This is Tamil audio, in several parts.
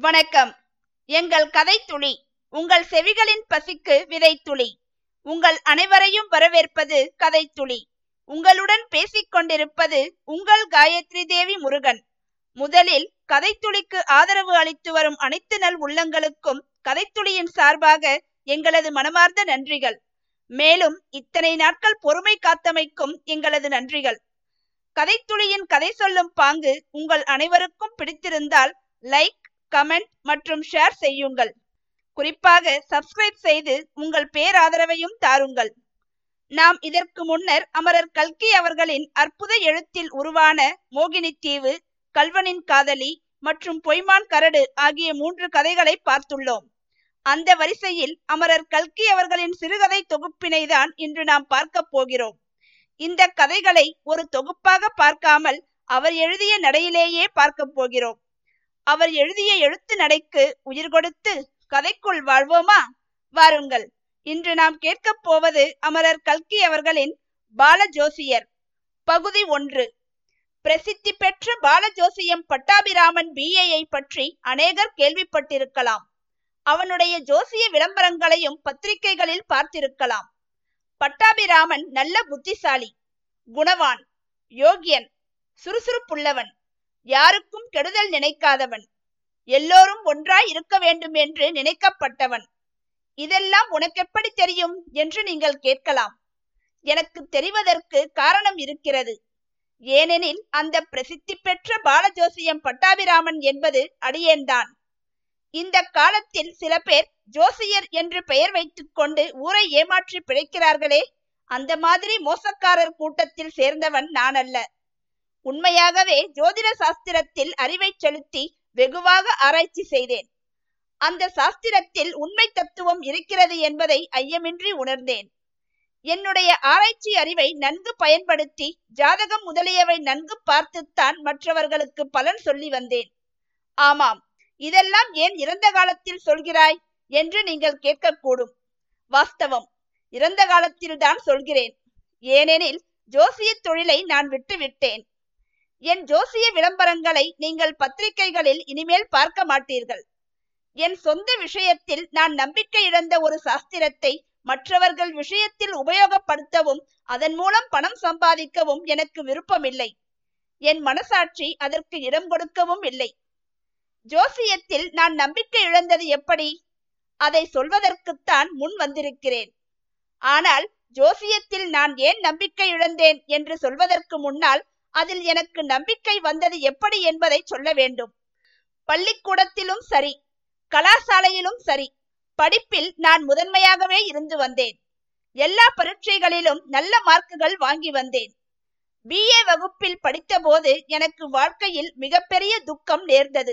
வணக்கம். எங்கள் கதைத்துளி உங்கள் செவிகளின் பசிக்கு விதைத்துளி உங்கள் அனைவரையும் வரவேற்பது கதைத்துளி உங்களுடன் பேசிக் கொண்டிருப்பது உங்கள் காயத்ரி தேவி முருகன். முதலில் கதைத்துளிக்கு ஆதரவு அளித்து வரும் அனைத்து நல் உள்ளங்களுக்கும் கதைத்துளியின் சார்பாக எங்களது மனமார்ந்த நன்றிகள். மேலும் இத்தனை நாட்கள் பொறுமை காத்தமைக்கும் எங்களது நன்றிகள். கதைத்துளியின் கதை சொல்லும் பாங்கு உங்கள் அனைவருக்கும் பிடித்திருந்தால் லைக் கமெண்ட் மற்றும் ஷேர் செய்யுங்கள். குறிப்பாக சப்ஸ்கிரைப் செய்து உங்கள் பேராதரவையும் தாருங்கள். நாம் இதற்கு முன்னர் அமரர் கல்கி அவர்களின் அற்புத எழுத்தில் உருவான மோகினி தீவு கல்வனின் காதலி மற்றும் பொய்மான் கரடு ஆகிய மூன்று கதைகளை பார்த்துள்ளோம். அந்த வரிசையில் அமரர் கல்கி அவர்களின் சிறுகதை தொகுப்பினை தான் இன்று நாம் பார்க்க போகிறோம். இந்த கதைகளை ஒரு தொகுப்பாக பார்க்காமல் அவர் எழுதிய நடையிலேயே பார்க்க போகிறோம். அவர் எழுதிய எழுத்து நடைக்கு உயிர் கொடுத்து கதைக்குள் வாழ்வோமா? வாருங்கள். இன்று நாம் கேட்கப் போவது அமரர் கல்கி அவர்களின் பாலஜோசியர். பகுதி ஒன்று. பிரசித்தி பெற்ற பாலஜோசியம் பட்டாபிராமன் பிஏயை பற்றி அநேகர் கேள்விப்பட்டிருக்கலாம். அவனுடைய ஜோசிய விளம்பரங்களையும் பத்திரிகைகளில் பார்த்திருக்கலாம். பட்டாபிராமன் நல்ல புத்திசாலி குணவான் யோகியன் சுறுசுறுப்புள்ளவன். யாருக்கும் கெடுதல் நினைக்காதவன். எல்லோரும் ஒன்றாய் இருக்க வேண்டும் என்று நினைக்கப்பட்டவன். இதெல்லாம் உனக்கு எப்படி தெரியும் என்று நீங்கள் கேட்கலாம். எனக்கு தெரிவதற்கு காரணம் இருக்கிறது. ஏனெனில் அந்த பிரசித்தி பெற்ற பாலஜோசியம் பட்டாபிராமன் என்பது அடியேன்தான். இந்த காலத்தில் சில பேர் ஜோசியர் என்று பெயர் வைத்துக்கொண்டு ஊரை ஏமாற்றி பிழைக்கிறார்களே அந்த மாதிரி மோசக்காரர் கூட்டத்தில் சேர்ந்தவன் நான் அல்ல உண்மையாகவே ஜோதிட சாஸ்திரத்தில் அறிவை செலுத்தி வெகுவாக ஆராய்ச்சி செய்தேன். அந்த சாஸ்திரத்தில் உண்மை தத்துவம் இருக்கிறது என்பதை ஐயமின்றி உணர்ந்தேன். என்னுடைய ஆராய்ச்சி அறிவை நன்கு பயன்படுத்தி ஜாதகம் முதலியவை நன்கு பார்த்துத்தான் மற்றவர்களுக்கு பலன் சொல்லி வந்தேன். ஆமாம் இதெல்லாம் ஏன் இறந்த காலத்தில் சொல்கிறாய் என்று நீங்கள் கேட்கக்கூடும். வாஸ்தவம் இறந்த காலத்தில் தான் சொல்கிறேன். ஏனெனில் ஜோசிய தொழிலை நான் விட்டு விட்டேன் என் ஜோசிய விளம்பரங்களை நீங்கள் பத்திரிகைகளில் இனிமேல் பார்க்க மாட்டீர்கள். என் சொந்த விஷயத்தில் நான் நம்பிக்கை இழந்த ஒரு சாஸ்திரத்தை மற்றவர்கள் விஷயத்தில் உபயோகப்படுத்தவும் அதன் மூலம் பணம் சம்பாதிக்கவும் எனக்கு விருப்பமில்லை. என் மனசாட்சி அதற்கு இடம் கொடுக்கவும் இல்லை. ஜோசியத்தில் நான் நம்பிக்கை இழந்தது எப்படி? அதை சொல்வதற்குத்தான் முன் வந்திருக்கிறேன். ஆனால் ஜோசியத்தில் நான் ஏன் நம்பிக்கை இழந்தேன் என்று சொல்வதற்கு முன்னால் அதில் எனக்கு நம்பிக்கை வந்தது எப்படி என்பதை சொல்ல வேண்டும். பள்ளிக்கூடத்திலும் சரி கலாசாலையிலும் சரி படிப்பில் நான் முதன்மையாகவே இருந்து வந்தேன். எல்லா பரீட்சைகளிலும் நல்ல மார்க்குகள் வாங்கி வந்தேன். பிஏ வகுப்பில் படித்தபோது எனக்கு வாழ்க்கையில் மிகப்பெரிய துக்கம் நேர்ந்தது.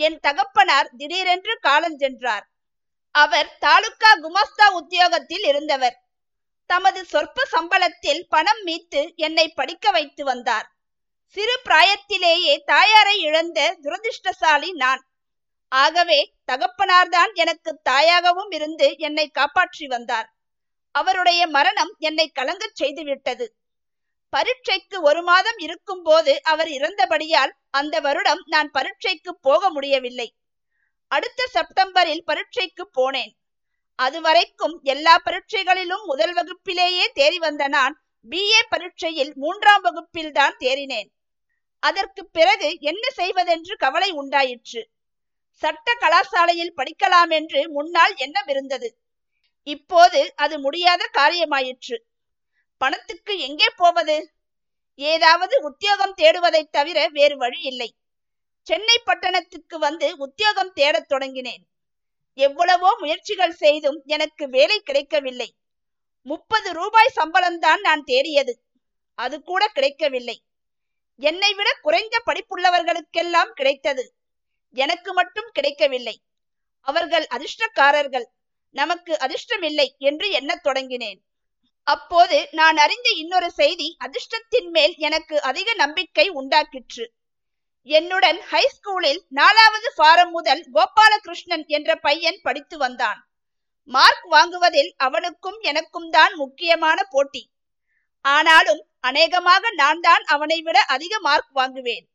என் தகப்பனார் திடீரென்று காலஞ்சென்றார் அவர் தாலுகா குமாஸ்தா உத்தியோகத்தில் இருந்தவர். தமது சொற்ப சம்பளத்தில் பணம் மீத்து என்னை படிக்க வைத்து வந்தார். சிறு பிராயத்திலேயே தாயாரை இழந்த துரதிருஷ்டசாலி நான். ஆகவே தகப்பனார்தான் எனக்கு தாயாகவும் இருந்து என்னை காப்பாற்றி வந்தார். அவருடைய மரணம் என்னை கலங்கச் செய்துவிட்டது. பரீட்சைக்கு ஒரு மாதம் இருக்கும் போது அவர் இறந்தபடியால் அந்த வருடம் நான் பரீட்சைக்கு போக முடியவில்லை. அடுத்த செப்டம்பரில் பரீட்சைக்கு போனேன். அதுவரைக்கும் எல்லா பரீட்சைகளிலும் முதல் வகுப்பிலேயே தேறி வந்த நான் பிஏ பரீட்சையில் மூன்றாம் வகுப்பில் தான் தேறினேன். அதற்கு பிறகு என்ன செய்வதென்று கவலை உண்டாயிற்று. சட்ட கலாசாலையில் படிக்கலாம் என்று முன்னால் எண்ணமிருந்தது இப்போது அது முடியாத காரியமாயிற்று. பணத்துக்கு எங்கே போவது? ஏதாவது உத்தியோகம் தேடுவதைத் தவிர வேறு வழி இல்லை. சென்னை பட்டணத்துக்கு வந்து உத்தியோகம் தேடத் தொடங்கினேன். எவ்வளவோ முயற்சிகள் செய்தும் எனக்கு வேலை கிடைக்கவில்லை. முப்பது ரூபாய் சம்பளம்தான் நான் தேடியது. அது கூட கிடைக்கவில்லை. என்னை விட குறைந்த படிப்புள்ளவர்களுக்கெல்லாம் கிடைத்தது. எனக்கு மட்டும் கிடைக்கவில்லை. அவர்கள் அதிர்ஷ்டக்காரர்கள். நமக்கு அதிர்ஷ்டமில்லை என்று எண்ணத் தொடங்கினேன். அப்போது நான் அறிந்த இன்னொரு செய்தி அதிர்ஷ்டத்தின் மேல் எனக்கு அதிக நம்பிக்கை உண்டாக்கிற்று. என்னுடன் ஹைஸ்கூலில் நாலாவது ஃபாரம் முதல் கோபாலகிருஷ்ணன் என்ற பையன் படித்து வந்தான். மார்க் வாங்குவதில் அவனுக்கும் எனக்கும் தான் முக்கியமான போட்டி. ஆனாலும் அநேகமாக நான் தான் அவனை விட அதிக மார்க் வாங்குவேன்.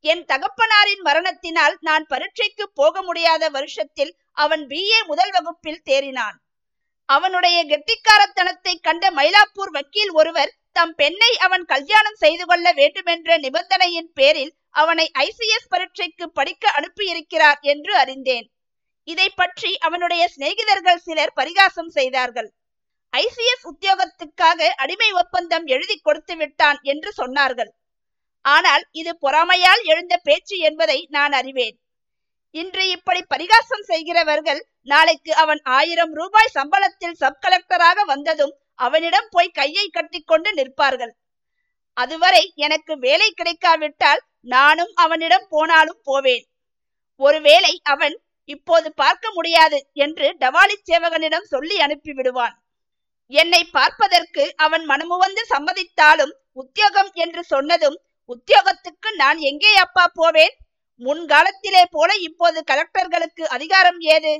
என் தகப்பனாரின் மரணத்தினால் நான் பரீட்சைக்கு போக முடியாத வருஷத்தில் அவன் பிஏ முதல் வகுப்பில் தேறினான். அவனுடைய கெட்டிக்காரத்தனத்தை கண்ட மயிலாப்பூர் வக்கீல் ஒருவர் தம் பெண்ணை அவன் கல்யாணம் செய்து கொள்ள வேண்டுமென்ற நிபந்தனையின் பேரில் அவனை ஐசிஎஸ் பரீட்சைக்கு படிக்க அனுப்பியிருக்கிறார் என்று அறிந்தேன். இதை பற்றி அவனுடைய சிநேகிதர்கள் சிலர் பரிகாசம் செய்தார்கள். ஐசிஎஸ் உத்தியோகத்துக்காக அடிமை ஒப்பந்தம் எழுதி கொடுத்து விட்டான் என்று சொன்னார்கள். ஆனால் இது பொறாமையால் எழுந்த பேச்சு என்பதை நான் அறிவேன். இன்று இப்படி பரிகாசம் செய்கிறவர்கள் நாளைக்கு அவன் ஆயிரம் ரூபாய் சம்பளத்தில் சப் கலெக்டராக வந்ததும் அவனிடம் போய் கையை கட்டிக்கொண்டு நிற்பார்கள். அதுவரை எனக்கு வேலை கிடைக்காவிட்டால் நானும் அவனிடம் போனாலும் போவேன். ஒருவேளை அவன் இப்போது பார்க்க முடியாது என்று டவாலி சேவகனிடம் சொல்லி அனுப்பிவிடுவான் என்னை பார்ப்பதற்கு அவன் மனமுவந்து சம்மதித்தாலும் உத்தியோகம் என்று சொன்னதும் உத்தியோகத்துக்கு நான் எங்கே அப்பா போவேன்? முன்காலத்திலே போல இப்போது கலெக்டர்களுக்கு அதிகாரம் ஏது?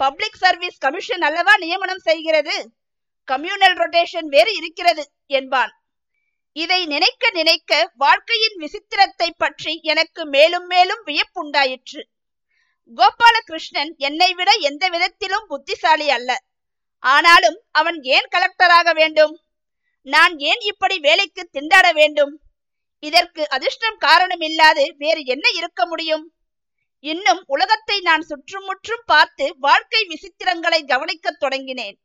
பப்ளிக் சர்வீஸ் கமிஷன் அல்லவா நியமனம் செய்கிறது? கம்யூனல் ரொட்டேஷன் வேறு இருக்கிறது என்பான். இதை நினைக்க நினைக்க வாழ்க்கையின் விசித்திரத்தை பற்றி எனக்கு மேலும் மேலும் வியப்புண்டாயிற்று. கோபாலகிருஷ்ணன் என்னை விட எந்த விதத்திலும் புத்திசாலி அல்ல. ஆனாலும் அவன் ஏன் கலெக்டராக வேண்டும்? நான் ஏன் இப்படி வேலைக்கு திண்டாட வேண்டும்? இதற்கு அதிர்ஷ்டம் காரணம் இல்லாது வேறு என்ன இருக்க முடியும்? இன்னும் உலகத்தை நான் சுற்றுமுற்றும் பார்த்து வாழ்க்கை விசித்திரங்களை கவனிக்கத் தொடங்கினேன்.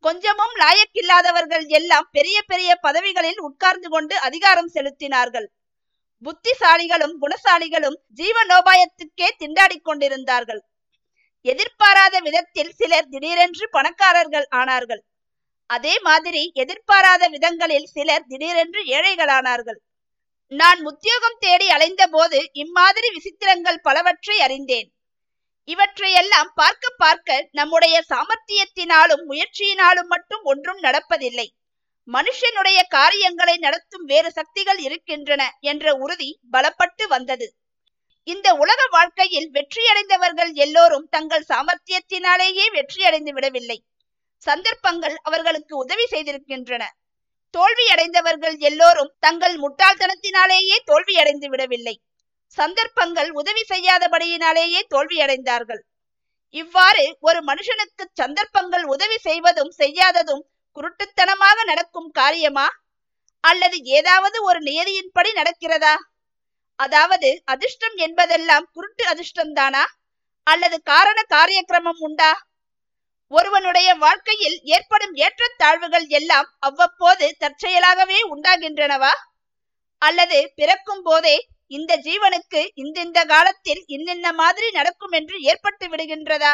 கொஞ்சமும் லாயக்கில்லாதவர்கள் எல்லாம் பெரிய பெரிய பதவிகளில் உட்கார்ந்து கொண்டு அதிகாரம் செலுத்தினார்கள். புத்திசாலிகளும் குணசாலிகளும் ஜீவனோபாயத்துக்கே திண்டாடிக் கொண்டிருந்தார்கள். எதிர்பாராத விதத்தில் சிலர் திடீரென்று பணக்காரர்கள் ஆனார்கள். அதே மாதிரி எதிர்பாராத விதங்களில் சிலர் திடீரென்று ஏழைகளானார்கள். நான் உத்தியோகம் தேடி அலைந்த போது இம்மாதிரி விசித்திரங்கள் பலவற்றை அறிந்தேன். இவற்றையெல்லாம் பார்க்க பார்க்க நம்முடைய சாமர்த்தியத்தினாலும் முயற்சியினாலும் மட்டும் ஒன்றும் நடப்பதில்லை. மனுஷனுடைய காரியங்களை நடத்தும் வேறு சக்திகள் இருக்கின்றன என்ற உறுதி பலப்பட்டு வந்தது. இந்த உலக வாழ்க்கையில் வெற்றியடைந்தவர்கள் எல்லோரும் தங்கள் சாமர்த்தியத்தினாலேயே வெற்றியடைந்து விடவில்லை. சந்தர்ப்பங்கள் அவர்களுக்கு உதவி செய்திருக்கின்றன. தோல்வி அடைந்தவர்கள் எல்லோரும் தங்கள் முட்டாள்தனத்தினாலேயே தோல்வியடைந்து விடவில்லை. சந்தர்ப்பங்கள் உதவி செய்யாதபடியினாலேயே தோல்வியடைந்தார்கள். இவ்வாறு ஒரு மனுஷனுக்கு சந்தர்ப்பங்கள் உதவி செய்வதும் செய்யாததும் குருட்டுத்தனமாக நடக்கும் காரியமா? அல்லது ஏதாவது ஒரு நியதியின்படி நடக்கிறதா? அதாவது அதிர்ஷ்டம் என்பதெல்லாம் குருட்டு அதிர்ஷ்டம்தானா? அல்லது காரண காரியக்கிரமம் உண்டா? ஒருவனுடைய வாழ்க்கையில் ஏற்படும் ஏற்றத்தாழ்வுகள் எல்லாம் அவ்வப்போது தற்செயலாகவே உண்டாகின்றனவா? அல்லது பிறக்கும் போதே இந்த ஜீவனுக்கு இந்தெந்த காலத்தில் இன்னென்ன மாதிரி நடக்கும் என்று ஏற்பட்டு விடுகின்றதா?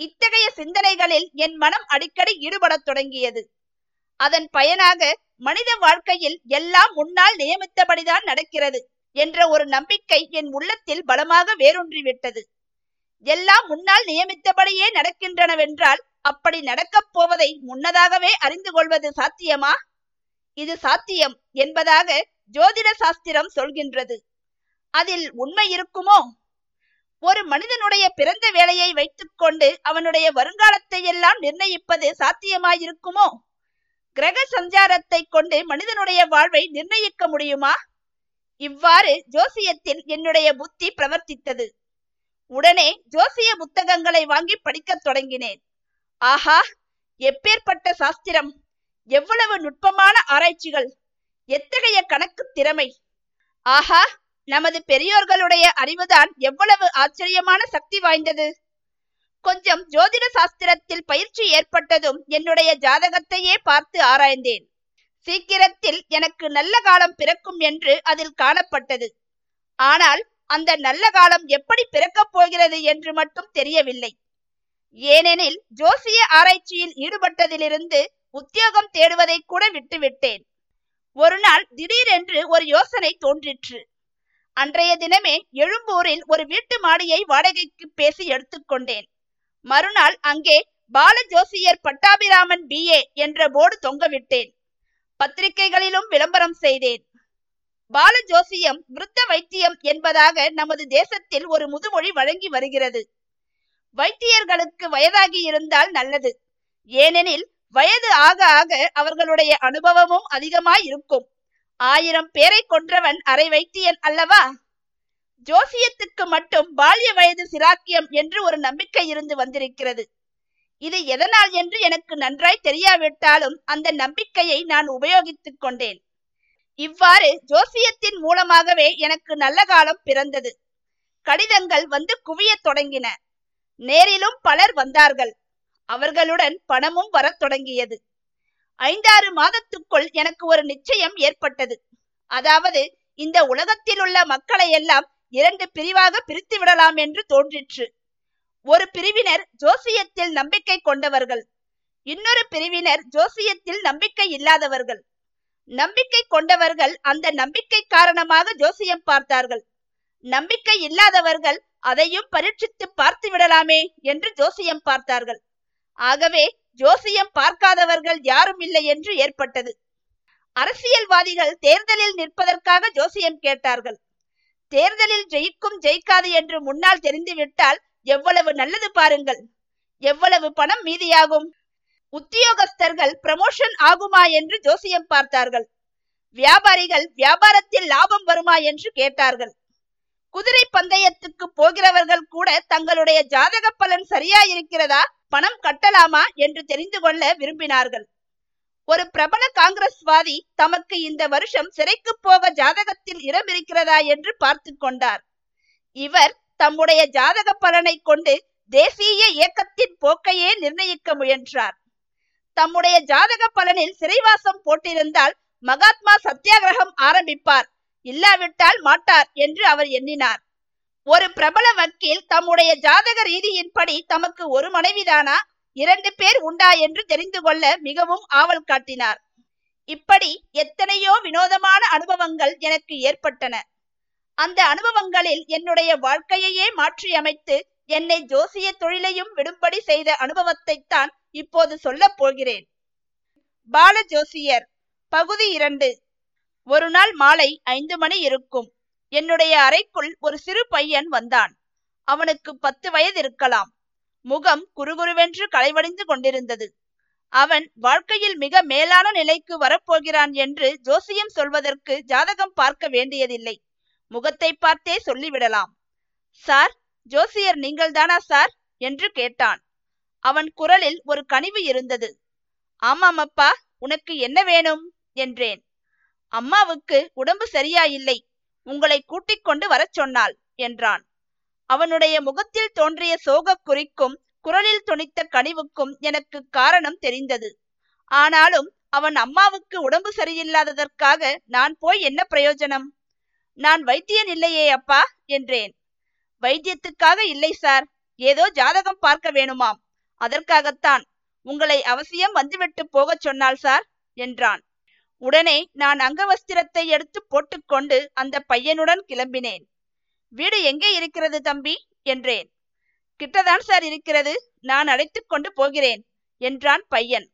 இத்தகைய சிந்தனைகளில் என் மனம் அடிக்கடி ஈடுபடத் தொடங்கியது. அதன் பயனாக மனித வாழ்க்கையில் எல்லாம் முன்னால் நியமித்தபடிதான் நடக்கிறது என்ற ஒரு நம்பிக்கை என் உள்ளத்தில் பலமாக வேரூன்றிவிட்டது. எல்லாம் முன்னால் நியமித்தபடியே நடக்கின்றனவென்றால் அப்படி நடக்கப் போவதை முன்னதாகவே அறிந்து கொள்வது சாத்தியமா? இது சாத்தியம் என்பதாக ஜோதிட சாஸ்திரம் சொல்கின்றது. அதில் உண்மை இருக்குமோ? ஒரு மனிதனுடைய பிறந்த வேலையை வைத்துக்கொண்டு அவனுடைய வருங்காலத்தை எல்லாம் நிர்ணயிப்பது சாத்தியமாயிருக்குமோ? கிரக சஞ்சாரத்தை கொண்டு மனிதனுடைய வாழ்வை நிர்ணயிக்க முடியுமா? இவ்வாறு ஜோசியத்தில் என்னுடைய புத்தி பிரவர்த்தித்தது. உடனே ஜோசிய புத்தகங்களை வாங்கி படிக்கத் தொடங்கினேன். ஆஹா! எப்பேற்பட்ட சாஸ்திரம்! எவ்வளவு நுட்பமான ஆராய்ச்சிகள்! எத்தகைய கணக்கு திறமை? ஆஹா நமது பெரியோர்களுடைய அறிவுதான் எவ்வளவு ஆச்சரியமான சக்தி வாய்ந்தது. கொஞ்சம் ஜோதிட சாஸ்திரத்தில் பயிற்சி ஏற்பட்டதும் என்னுடைய ஜாதகத்தையே பார்த்து ஆராய்ந்தேன். சீக்கிரத்தில் எனக்கு நல்ல காலம் பிறக்கும் என்று அதில் காணப்பட்டது. ஆனால் அந்த நல்ல காலம் எப்படி பிறக்கப் போகிறது என்று மட்டும் தெரியவில்லை. ஏனெனில் ஜோசிய ஆராய்ச்சியில் ஈடுபட்டதிலிருந்து உத்தியோகம் தேடுவதை கூட விட்டுவிட்டேன். ஒரு நாள் திடீரென்று ஒரு யோசனை தோன்றிற்று. அன்றைய தினமே எழும்பூரில் ஒரு வீட்டு மாடியை வாடகைக்கு பேசி எடுத்துக்கொண்டேன் மறுநாள் அங்கே பால ஜோசியர் பட்டாபிராமன் பிஏ என்ற போர்டு தொங்கவிட்டேன். பத்திரிகைகளிலும் விளம்பரம் செய்தேன். பால ஜோசியம் விருத்த வைத்தியம் என்பதாக நமது தேசத்தில் ஒரு முதுமொழி வழங்கி வருகிறது. வைத்தியர்களுக்கு வயதாகி இருந்தால் நல்லது. ஏனெனில் வயது ஆக ஆக அவர்களுடைய அனுபவமும் அதிகமாய் இருக்கும். ஆயிரம் பேரை கொன்றவன் அரை வைத்தியன் அல்லவா? ஜோசியத்துக்கு மட்டும் பால்ய வயது சிராக்கியம் என்று ஒரு நம்பிக்கை இருந்து வந்திருக்கிறது. இது எதனால் என்று எனக்கு நன்றாய் தெரியாவிட்டாலும் அந்த நம்பிக்கையை நான் உபயோகித்துக் கொண்டேன். இவ்வாறு ஜோசியத்தின் மூலமாகவே எனக்கு நல்ல காலம் பிறந்தது. கடிதங்கள் வந்து குவியத் தொடங்கின. நேரிலும் பலர் வந்தார்கள். அவர்களுடன் பணமும் வரத் தொடங்கியது. ஐந்தாறு மாதத்துக்குள் எனக்கு ஒரு நிச்சயம் ஏற்பட்டது. அதாவது இந்த உலகத்தில் உள்ள மக்களை எல்லாம் இரண்டு பிரிவாக பிரித்து விடலாம் என்று தோன்றிற்று. ஒரு பிரிவினர் ஜோசியத்தில் நம்பிக்கை கொண்டவர்கள். இன்னொரு பிரிவினர் ஜோசியத்தில் நம்பிக்கை இல்லாதவர்கள். நம்பிக்கை கொண்டவர்கள் அந்த நம்பிக்கை காரணமாக ஜோசியம் பார்த்தார்கள். நம்பிக்கை இல்லாதவர்கள் அதையும் பரீட்சித்து பார்த்து விடலாமே என்று ஜோசியம் பார்த்தார்கள். ஆகவே ஜோசியம் பார்க்காதவர்கள் யாரும் இல்லை என்று ஏற்பட்டது. அரசியல்வாதிகள் தேர்தலில் நிற்பதற்காக ஜோசியம் கேட்டார்கள். தேர்தலில் ஜெயிக்கும் ஜெயிக்காது என்று முன்னால் தெரிந்துவிட்டால் எவ்வளவு நல்லது பாருங்கள். எவ்வளவு பணம் மீதியாகும்? உத்தியோகஸ்தர்கள் ப்ரமோஷன் ஆகுமா என்று ஜோசியம் பார்த்தார்கள். வியாபாரிகள் வியாபாரத்தில் லாபம் வருமா என்று கேட்டார்கள். குதிரை பந்தயத்துக்கு போகிறவர்கள் கூட தங்களுடைய ஜாதக பலன் சரியா இருக்கிறதா பணம் கட்டலாமா என்று தெரிந்து கொள்ள விரும்பினார்கள். ஒரு பிரபல காங்கிரஸ்வாதி தமக்கு இந்த வருஷம் சிறைக்கு போக ஜாதகத்தில் இடம் இருக்கிறதா என்று பார்த்து கொண்டார். இவர் தம்முடைய ஜாதக பலனை கொண்டு தேசிய இயக்கத்தின் போக்கையே நிர்ணயிக்க முயன்றார். தம்முடைய ஜாதக பலனில் சிறைவாசம் போட்டிருந்தால் மகாத்மா சத்தியாகிரகம் ஆரம்பிப்பார் இல்லாவிட்டால் மாட்டார் என்று அவர் எண்ணினார். ஒரு பிரபல வக்கீல் தம்முடைய ஜாதக ரீதியின்படி தமக்கு ஒரு மனைவிதானா? இரண்டு பேர் உண்டா என்று தெரிந்து கொள்ள மிகவும் ஆவல் காட்டினார். இப்படி எத்தனையோ வினோதமான அனுபவங்கள் எனக்கு ஏற்பட்டன. அந்த அனுபவங்களில் என்னுடைய வாழ்க்கையையே மாற்றியமைத்து என்னை ஜோசிய தொழிலையும் விடும்படி செய்த அனுபவத்தை தான் இப்போது சொல்லப் போகிறேன். பால ஜோசியர் பகுதி இரண்டு. ஒரு நாள் மாலை ஐந்து மணி இருக்கும். என்னுடைய அறைக்குள் ஒரு சிறு பையன் வந்தான். அவனுக்கு பத்து வயது இருக்கலாம். முகம் குறுகுருவென்று களைவடைந்து கொண்டிருந்தது. அவன் வாழ்க்கையில் மிக மேலான நிலைக்கு வரப்போகிறான் என்று ஜோசியம் சொல்வதற்கு ஜாதகம் பார்க்க வேண்டியதில்லை. முகத்தை பார்த்தே சொல்லிவிடலாம். சார் ஜோசியர் நீங்கள்தானா சார்? என்று கேட்டான். அவன் குரலில் ஒரு கனிவு இருந்தது. ஆமாம் அப்பா உனக்கு என்ன வேணும்? என்றேன். அம்மாவுக்கு உடம்பு சரியாயில்லை. உங்களை கூட்டிக் கொண்டு வரச் சொன்னாள் என்றான். அவனுடைய முகத்தில் தோன்றிய சோகக் குறிக்கும் குரலில் துணித்த கனிவுக்கும் எனக்கு காரணம் தெரிந்தது. ஆனாலும் அவன் அம்மாவுக்கு உடம்பு சரியில்லாததற்காக நான் போய் என்ன பிரயோஜனம்? நான் வைத்தியன் இல்லையே அப்பா என்றேன். வைத்தியத்துக்காக இல்லை சார் ஏதோ ஜாதகம் பார்க்க வேணுமாம். அதற்காகத்தான் உங்களை அவசியம் வந்துவிட்டு போகச் சொன்னாள் சார் என்றான். உடனே நான் அங்கவஸ்திரத்தை எடுத்து போட்டுக்கொண்டு அந்த பையனுடன் கிளம்பினேன். வீடு எங்கே இருக்கிறது தம்பி? என்றேன். கிட்டதான் சார் இருக்கிறது. நான் அழைத்து கொண்டு போகிறேன் என்றான் பையன்.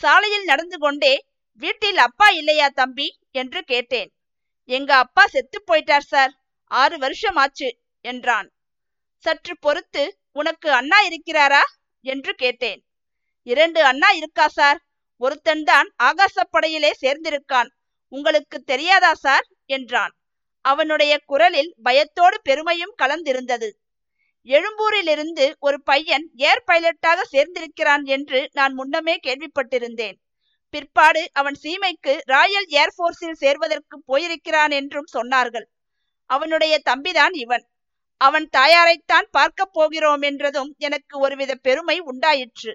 சாலையில் நடந்து கொண்டே வீட்டில் அப்பா இல்லையா தம்பி? என்று கேட்டேன். எங்க அப்பா செத்து போயிட்டார் சார். ஆறு வருஷம் ஆச்சு என்றான். சற்று பொறுத்து உனக்கு அண்ணா இருக்கிறாரா? என்று கேட்டேன். இரண்டு அண்ணா இருக்கா சார்? ஒருத்தன் தான் ஆகாசப்படையிலே சேர்ந்திருக்கான். உங்களுக்கு தெரியாதா சார்? என்றான். அவனுடைய குரலில் பயத்தோடு பெருமையும் கலந்திருந்தது. எழும்பூரிலிருந்து ஒரு பையன் ஏர் பைலட்டாக சேர்ந்திருக்கிறான் என்று நான் முன்னமே கேள்விப்பட்டிருந்தேன். பிற்பாடு அவன் சீமைக்கு ராயல் ஏர்போர்ஸில் சேர்வதற்கு போயிருக்கிறான் என்றும் சொன்னார்கள். அவனுடைய தம்பிதான் இவன். அவன் தாயாரைத்தான் பார்க்கப் போகிறோம் என்றதும் எனக்கு ஒருவித பெருமை உண்டாயிற்று.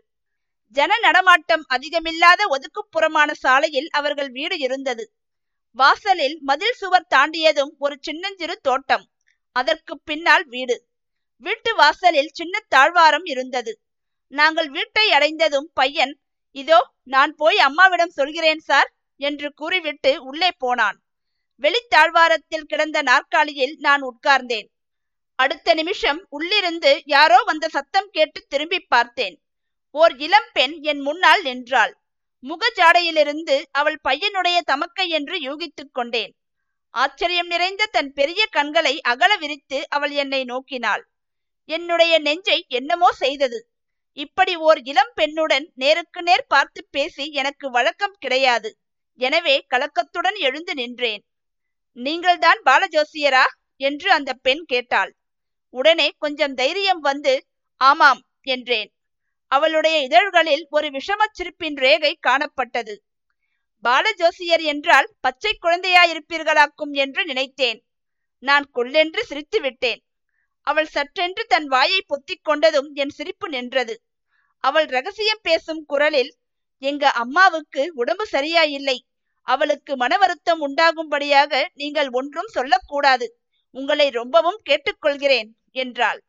ஜன நடமாட்டம் அதிகமில்லாத ஒதுக்குப்புறமான சாலையில் அவர்கள் வீடு இருந்தது. வாசலில் மதில் சுவர் தாண்டியதும் ஒரு சின்னஞ்சிறு தோட்டம் அதற்கு பின்னால் வீடு. வீட்டு வாசலில் சின்ன தாழ்வாரம் இருந்தது. நாங்கள் வீட்டை அடைந்ததும் பையன் இதோ நான் போய் அம்மாவிடம் சொல்கிறேன் சார் என்று கூறிவிட்டு உள்ளே போனான். வெளித்தாழ்வாரத்தில் கிடந்த நாற்காலியில் நான் உட்கார்ந்தேன். அடுத்த நிமிஷம் உள்ளிருந்து யாரோ வந்த சத்தம் கேட்டு திரும்பி பார்த்தேன். ஓர் இளம்பெண் என் முன்னால் நின்றாள். முகஜாடையிலிருந்து அவள் பையனுடைய தமக்கை என்று யூகித்துக் கொண்டேன். ஆச்சரியம் நிறைந்த தன் பெரிய கண்களை அகல விரித்து அவள் என்னை நோக்கினாள். என்னுடைய நெஞ்சை என்னமோ செய்தது. இப்படி ஓர் இளம் பெண்ணுடன் நேருக்கு நேர் பார்த்து பேசி எனக்கு வழக்கம் கிடையாது. எனவே கலக்கத்துடன் எழுந்து நின்றேன். நீங்கள்தான் பாலஜோசியரா? என்று அந்த பெண் கேட்டாள். உடனே கொஞ்சம் தைரியம் வந்து ஆமாம் என்றேன். அவளுடைய இதழ்களில் ஒரு விஷமச் சிரிப்பின் ரேகை காணப்பட்டது. பாலஜோசியர் என்றால் பச்சை குழந்தையாயிருப்பீர்களாக்கும் என்று நினைத்தேன். நான் கொள்ளென்று சிரித்து விட்டேன். அவள் சற்றென்று தன் வாயை பொத்திக் கொண்டதும் என் சிரிப்பு நின்றது. அவள் ரகசியம் பேசும் குரலில் எங்க அம்மாவுக்கு உடம்பு சரியாயில்லை. அவளுக்கு மன வருத்தம் உண்டாகும்படியாக நீங்கள் ஒன்றும் சொல்லக்கூடாது. உங்களை ரொம்பவும் கேட்டுக்கொள்கிறேன் என்றாள்.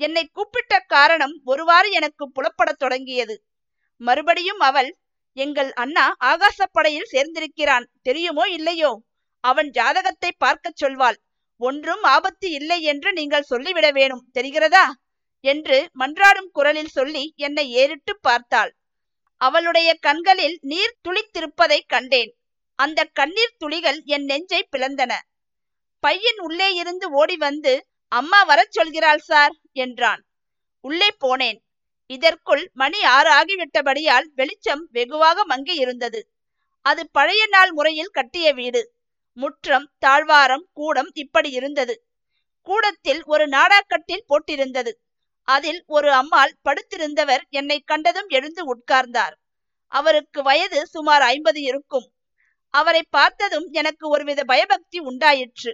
என்னை கூப்பிட்ட காரணம் ஒருவாறு எனக்கு புலப்படத் தொடங்கியது. மறுபடியும் அவள் எங்கள் அண்ணா ஆகாசப்படையில் சேர்ந்திருக்கிறான் தெரியுமோ இல்லையோ? அவன் ஜாதகத்தை பார்க்கச் சொல்வாள். ஒன்றும் ஆபத்து இல்லை என்று நீங்கள் சொல்லிவிட வேணும் தெரிகிறதா? என்று மன்றாடும் குரலில் சொல்லி என்னை ஏறிட்டு பார்த்தாள். அவளுடைய கண்களில் நீர் துளித்திருப்பதை கண்டேன். அந்த கண்ணீர் துளிகள் என் நெஞ்சை பிளந்தன. பையன் உள்ளே இருந்து ஓடி வந்து அம்மா வரச் சொல்கிறாள் சார் என்றான். உள்ளே போனேன். இதற்குள் மணி ஆறு ஆகிவிட்டபடியால் வெளிச்சம் வெகுவாக மங்கி இருந்தது. அது பழைய நாள் முறையில் கட்டிய வீடு. முற்றம் தாழ்வாரம் கூடம் இப்படி இருந்தது. கூடத்தில் ஒரு நாடாக்கட்டில் போட்டிருந்தது. அதில் ஒரு அம்மாள் படுத்திருந்தவர் என்னை கண்டதும் எழுந்து உட்கார்ந்தார். அவருக்கு வயது சுமார் ஐம்பது இருக்கும். அவரை பார்த்ததும் எனக்கு ஒருவித பயபக்தி உண்டாயிற்று.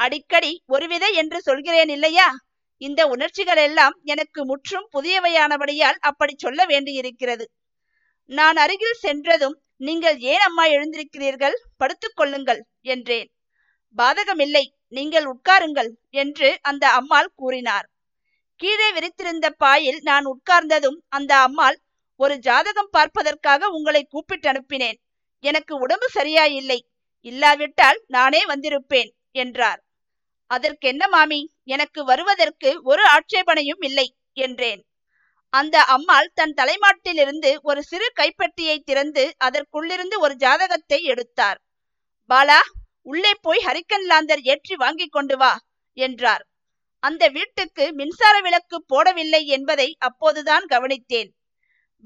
அடிக்கடி ஒருவித என்று சொல்கிறேன் இல்லையா? இந்த உணர்ச்சிகள் எல்லாம் எனக்கு முற்றும் புதியவையானபடியால் அப்படி சொல்ல வேண்டியிருக்கிறது. நான் அருகில் சென்றதும் நீங்கள் ஏன் அம்மா எழுந்திருக்கிறீர்கள்? படுத்துக் கொள்ளுங்கள் என்றேன். பாதகமில்லை நீங்கள் உட்காருங்கள் என்று அந்த அம்மாள் கூறினார். கீழே விரித்திருந்த பாயில் நான் உட்கார்ந்ததும் அந்த அம்மாள் ஒரு ஜாதகம் பார்ப்பதற்காக உங்களை கூப்பிட்டு அனுப்பினேன். எனக்கு உடம்பு சரியாயில்லை. இல்லாவிட்டால் நானே வந்திருப்பேன் என்றார். அதற்கென்ன மாமி? எனக்கு வருவதற்கு ஒரு ஆட்சேபனையும் இல்லை என்றேன். அந்த அம்மாள் தன் தலைமாட்டிலிருந்து ஒரு சிறு கைப்பெட்டியை திறந்து அதற்குள்ளிருந்து ஒரு ஜாதகத்தை எடுத்தார். பாலா உள்ளே போய் ஹரிக்கன் லாந்தர் ஏற்றி வாங்கி கொண்டு வா என்றார். அந்த வீட்டுக்கு மின்சார விளக்கு போடவில்லை என்பதை அப்போதுதான் கவனித்தேன்.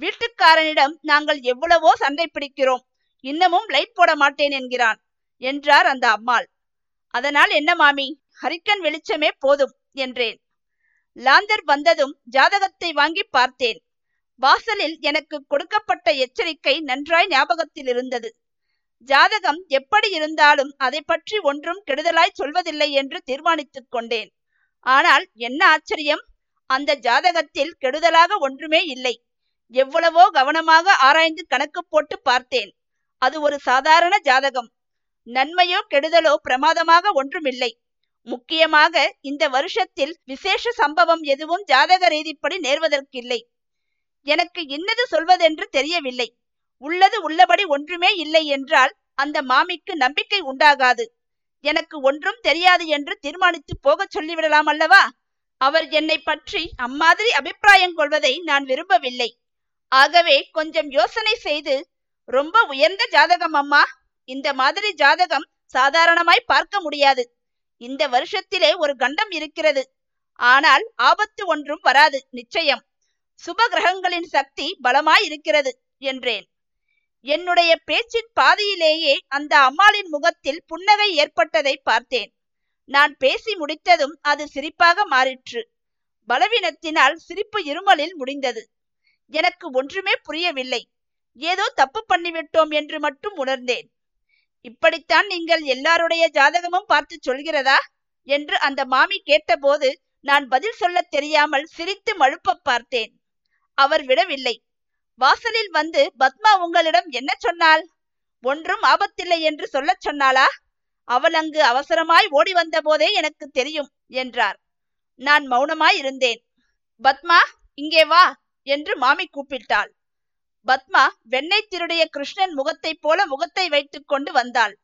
வீட்டுக்காரனிடம் நாங்கள் எவ்வளவோ சண்டை பிடிக்கிறோம் இன்னமும் லைட் போட மாட்டேன் என்கிறான் என்றார் அந்த அம்மாள். அதனால் என்ன மாமி? ஹரிக்கன் வெளிச்சமே போதும் என்றேன். லாந்தர் வந்ததும் ஜாதகத்தை வாங்கி பார்த்தேன். வாசலில் எனக்கு கொடுக்கப்பட்ட எச்சரிக்கை நன்றாய் ஞாபகத்தில் இருந்தது. ஜாதகம் எப்படி இருந்தாலும் அதை பற்றி ஒன்றும் கெடுதலாய் சொல்வதில்லை என்று தீர்மானித்துக் கொண்டேன். ஆனால் என்ன ஆச்சரியம்? அந்த ஜாதகத்தில் கெடுதலாக ஒன்றுமே இல்லை. எவ்வளவோ கவனமாக ஆராய்ந்து கணக்கு போட்டு பார்த்தேன். அது ஒரு சாதாரண ஜாதகம். நன்மையோ கெடுதலோ பிரமாதமாக ஒன்றுமில்லை. முக்கியமாக இந்த வருஷத்தில் விசேஷ சம்பவம் எதுவும் ஜாதக ரீதிப்படி நேர்வதற்கில்லை. எனக்கு இன்னது சொல்வதென்று தெரியவில்லை. உள்ளது உள்ளபடி ஒன்றுமே இல்லை என்றால் அந்த மாமிக்கு நம்பிக்கை உண்டாகாது. எனக்கு ஒன்றும் தெரியாது என்று தீர்மானித்து போகச் சொல்லிவிடலாம் அல்லவா? அவர் என்னை பற்றி அம்மாதிரி அபிப்பிராயம் கொள்வதை நான் விரும்பவில்லை. ஆகவே கொஞ்சம் யோசனை செய்து ரொம்ப உயர்ந்த ஜாதகம் அம்மா. இந்த மாதிரி ஜாதகம் சாதாரணமாய் பார்க்க முடியாது. இந்த வருஷத்திலே ஒரு கண்டம் இருக்கிறது. ஆனால் ஆபத்து ஒன்றும் வராது நிச்சயம். சுப கிரகங்களின் சக்தி பலமாய் இருக்கிறது என்றேன். என்னுடைய பேச்சின் பாதியிலேயே அந்த அம்மாளின் முகத்தில் புன்னகை ஏற்பட்டதை பார்த்தேன். நான் பேசி முடித்ததும் அது சிரிப்பாக மாறிற்று. பலவீனத்தினால் சிரிப்பு இருமலில் முடிந்தது. எனக்கு ஒன்றுமே புரியவில்லை. ஏதோ தப்பு பண்ணிவிட்டோம் என்று மட்டும் உணர்ந்தேன். இப்படித்தான் நீங்கள் எல்லாருடைய ஜாதகமும் பார்த்து சொல்கிறதா? என்று அந்த மாமி கேட்டபோது நான் பதில் சொல்ல தெரியாமல் சிரித்து மழுப்ப பார்த்தேன். அவர் விடவில்லை. வாசலில் வந்து பத்மா உங்களிடம் என்ன சொன்னாள்? ஒன்றும் ஆபத்தில்லை என்று சொல்லச் சொன்னாளா? அவள் அங்கு அவசரமாய் ஓடி வந்த போதே எனக்கு தெரியும் என்றார். நான் மௌனமாய் இருந்தேன். பத்மா இங்கே வா என்று மாமி கூப்பிட்டாள். பத்மா வெண்ணெய் திருடைய கிருஷ்ணன் முகத்தைப் போல முகத்தை வைத்துக் கொண்டு வந்தாள்.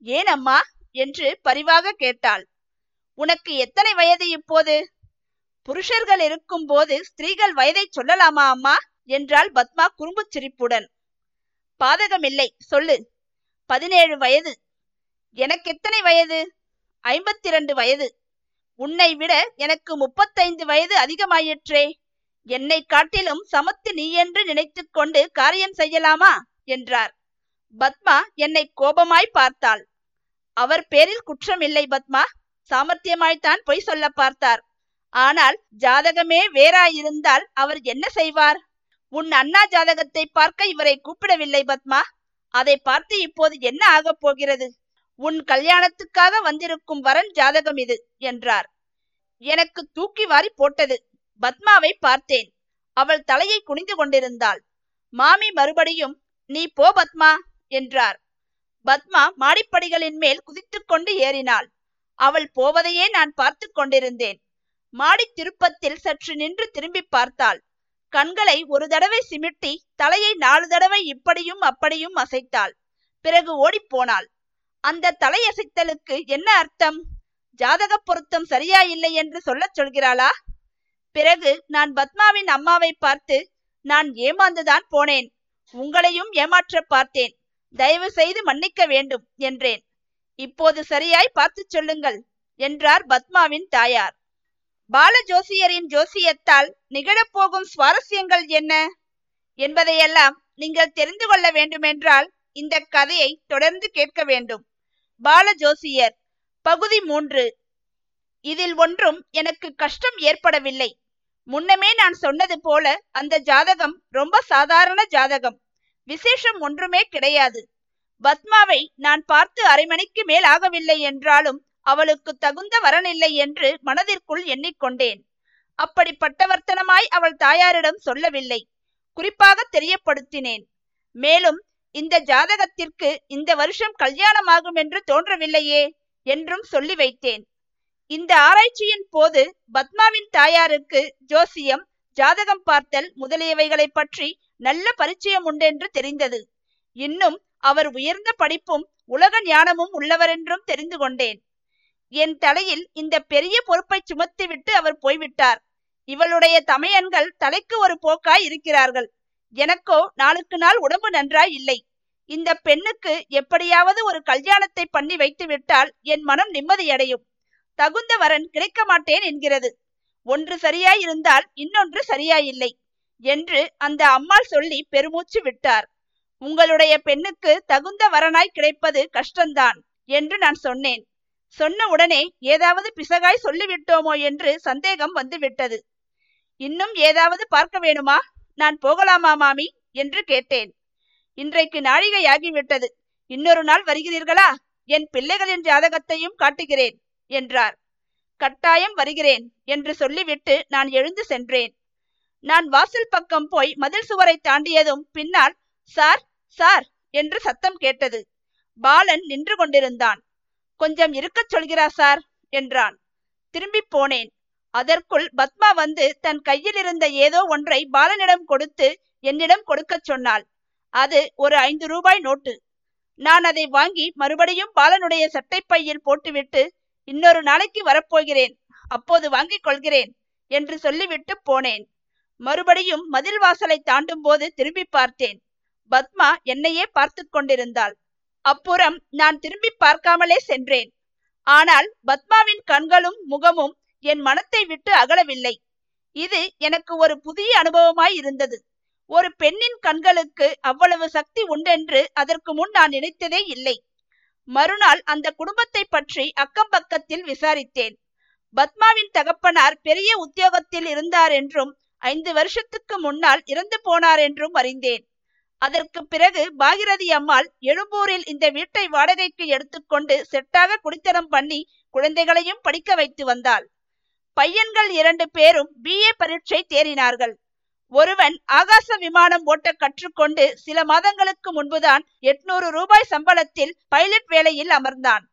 ஏன் அம்மா என்று பரிவாக கேட்டாள். உனக்கு எத்தனை வயது இப்போது? புருஷர்கள் இருக்கும் போது ஸ்திரீகள் வயதை சொல்லலாமா அம்மா? என்றாள் பத்மா குறும்புச் சிரிப்புடன். பாதகமில்லை சொல்லு. பதினேழு வயது. எனக்கு எத்தனை வயது? ஐம்பத்தி இரண்டு வயது. உன்னை விட எனக்கு முப்பத்தைந்து வயது அதிகமாயிற்றே. என்னை காட்டிலும் சமத்து நீ என்று நினைத்து கொண்டு காரியம் செய்யலாமா? என்றார். பத்மா என்னை கோபமாய் பார்த்தாள். அவர் பேரில் குற்றம் இல்லை பத்மா. சாமர்த்தியமாய்த்தான் பொய் சொல்ல பார்த்தார். ஆனால் ஜாதகமே வேறாயிருந்தால் அவர் என்ன செய்வார்? உன் அண்ணா ஜாதகத்தை பார்க்க இவரை கூப்பிடவில்லை பத்மா. அதை பார்த்து இப்போது என்ன ஆகப் போகிறது? உன் கல்யாணத்துக்காக வந்திருக்கும் வரன் ஜாதகம் இது என்றார். எனக்கு தூக்கி வாரி போட்டது. பத்மாவை பார்த்தேன். அவள் தலையை குனிந்து கொண்டிருந்தாள். மாமி மறுபடியும் நீ போ பத்மா என்றார். பத்மா மாடிப்படிகளின் மேல் குதித்துக் கொண்டு ஏறினாள். அவள் போவதையே நான் பார்த்து கொண்டிருந்தேன். மாடி திருப்பத்தில் சற்று நின்று திரும்பி பார்த்தாள். கண்களை ஒரு தடவை சிமிட்டி தலையை நாலு தடவை இப்படியும் அப்படியும் அசைத்தாள். பிறகு ஓடிப்போனாள் அந்த தலையசைத்தலுக்கு என்ன அர்த்தம்? ஜாதக பொருத்தம் சரியா இல்லை என்று சொல்லச் சொல்கிறாளா? பிறகு நான் பத்மாவின் அம்மாவை பார்த்து நான் ஏமாந்துதான் போனேன். உங்களையும் ஏமாற்ற பார்த்தேன். தயவு செய்து மன்னிக்க வேண்டும் என்றேன். இப்போது சரியாய் பார்த்து சொல்லுங்கள் என்றார் பத்மாவின் தாயார். பால ஜோசியரின் ஜோசியத்தால் நிகழப்போகும் சுவாரஸ்யங்கள் என்ன? என்பதையெல்லாம் நீங்கள் தெரிந்து கொள்ள வேண்டுமென்றால் இந்த கதையை தொடர்ந்து கேட்க வேண்டும். பால ஜோசியர் பகுதி மூன்று. இதில் ஒன்றும் எனக்கு கஷ்டம் ஏற்படவில்லை. முன்னமே நான் சொன்னது போல அந்த ஜாதகம் ரொம்ப சாதாரண ஜாதகம். விசேஷம் ஒன்றுமே கிடையாது. பத்மாவை நான் பார்த்து அரை மணிக்கு மேல் ஆகவில்லை என்றாலும் அவளுக்கு தகுந்த வரனில்லை என்று மனதிற்குள் எண்ணிக்கொண்டேன். அப்படிப்பட்டவர்த்தனமாய் அவள் தாயாரிடம் சொல்லவில்லை. குறிப்பாக தெரியப்படுத்தினேன். மேலும் இந்த ஜாதகத்திற்கு இந்த வருஷம் கல்யாணமாகும் என்று தோன்றவில்லையே என்றும் சொல்லி வைத்தேன். இந்த ஆராய்ச்சியின் போது பத்மாவின் தாயாருக்கு ஜோசியம் ஜாதகம் பார்த்தல் முதலியவைகளை பற்றி நல்ல பரிச்சயம் உண்டென்று தெரிந்தது. இன்னும் அவர் உயர்ந்த படிப்பும் உலக ஞானமும் உள்ளவரென்றும் தெரிந்து கொண்டேன். என் தலையில் இந்த பெரிய பொறுப்பை சுமத்திவிட்டு அவர் போய்விட்டார். இவளுடைய தமையன்கள் தலைக்கு ஒரு போக்காய் இருக்கிறார்கள். எனக்கோ நாளுக்கு நாள் உடம்பு நன்றாய் இல்லை. இந்த பெண்ணுக்கு எப்படியாவது ஒரு கல்யாணத்தை பண்ணி வைத்து விட்டால் என் மனம் நிம்மதியடையும். தகுந்த வரன் கிடைக்க மாட்டேன் என்கிறது. ஒன்று சரியாய் இருந்தால் இன்னொன்று சரியாயில்லை என்று அந்த அம்மாள் சொல்லி பெருமூச்சு விட்டார். உங்களுடைய பெண்ணுக்கு தகுந்த வரனாய் கிடைப்பது கஷ்டம்தான் என்று நான் சொன்னேன். சொன்ன உடனே ஏதாவது பிசகாய் சொல்லிவிட்டோமோ என்று சந்தேகம் வந்துவிட்டது. இன்னும் ஏதாவது பார்க்க வேணுமா? நான் போகலாமா மாமி? என்று கேட்டேன். இன்றைக்கு நாழிகையாகிவிட்டது. இன்னொரு நாள் வருகிறீர்களா? என் பிள்ளைகளின் ஜாதகத்தையும் காட்டுகிறேன். என்றார். கட்டாயம் வருகிறேன் என்று சொல்லிவிட்டு நான் எழுந்து சென்றேன். நான் வாசல் பக்கம் போய் மதில் சுவரை தாண்டியதும் பின்னால் சார் சார் என்று சத்தம் கேட்டது. பாலன் நின்று கொண்டிருந்தான். கொஞ்சம் இருக்கச் சொல்கிறா சார் என்றான். திரும்பி போனேன். அதற்குள் பத்மா வந்து தன் கையில் இருந்த ஏதோ ஒன்றை பாலனிடம் கொடுத்து என்னிடம் கொடுக்கச் சொன்னாள். அது ஒரு ஐந்து ரூபாய் நோட்டு. நான் அதை வாங்கி மறுபடியும் பாலனுடைய சட்டை பையில் போட்டுவிட்டு இன்னொரு நாளைக்கு வரப்போகிறேன். அப்போது வாங்கிக் கொள்கிறேன் என்று சொல்லிவிட்டு போனேன். மறுபடியும் மதில் வாசலை தாண்டும் போது திரும்பி பார்த்தேன். பத்மா என்னையே பார்த்து கொண்டிருந்தாள். அப்புறம் நான் திரும்பி பார்க்காமலே சென்றேன். ஆனால் பத்மாவின் கண்களும் முகமும் என் மனத்தை விட்டு அகலவில்லை. இது எனக்கு ஒரு புதிய அனுபவமாய் இருந்தது. ஒரு பெண்ணின் கண்களுக்கு அவ்வளவு சக்தி உண்டென்று அதற்கு முன் நான் நினைத்ததே இல்லை. மறுநாள் அந்த குடும்பத்தை பற்றி அக்கம் பக்கத்தில் விசாரித்தேன். பத்மாவின் தகப்பனார் பெரிய உத்தியோகத்தில் இருந்தார் என்றும் ஐந்து வருஷத்துக்கு முன்னால் இறந்து போனார் என்றும் அறிந்தேன். அதற்கு பிறகு பாகிரதி அம்மாள் எழும்பூரில் இந்த வீட்டை வாடகைக்கு எடுத்துக்கொண்டு செட்டாக குடித்தனம் பண்ணி குழந்தைகளையும் படிக்க வைத்து வந்தாள். பையன்கள் இரண்டு பேரும் பிஏ பரீட்சை தேறினார்கள். ஒருவன் ஆகாச விமானம் ஓட்ட கற்றுக்கொண்டு சில மாதங்களுக்கு முன்புதான் எட்நூறு ரூபாய் சம்பளத்தில் பைலட் வேலையில் அமர்ந்தான்.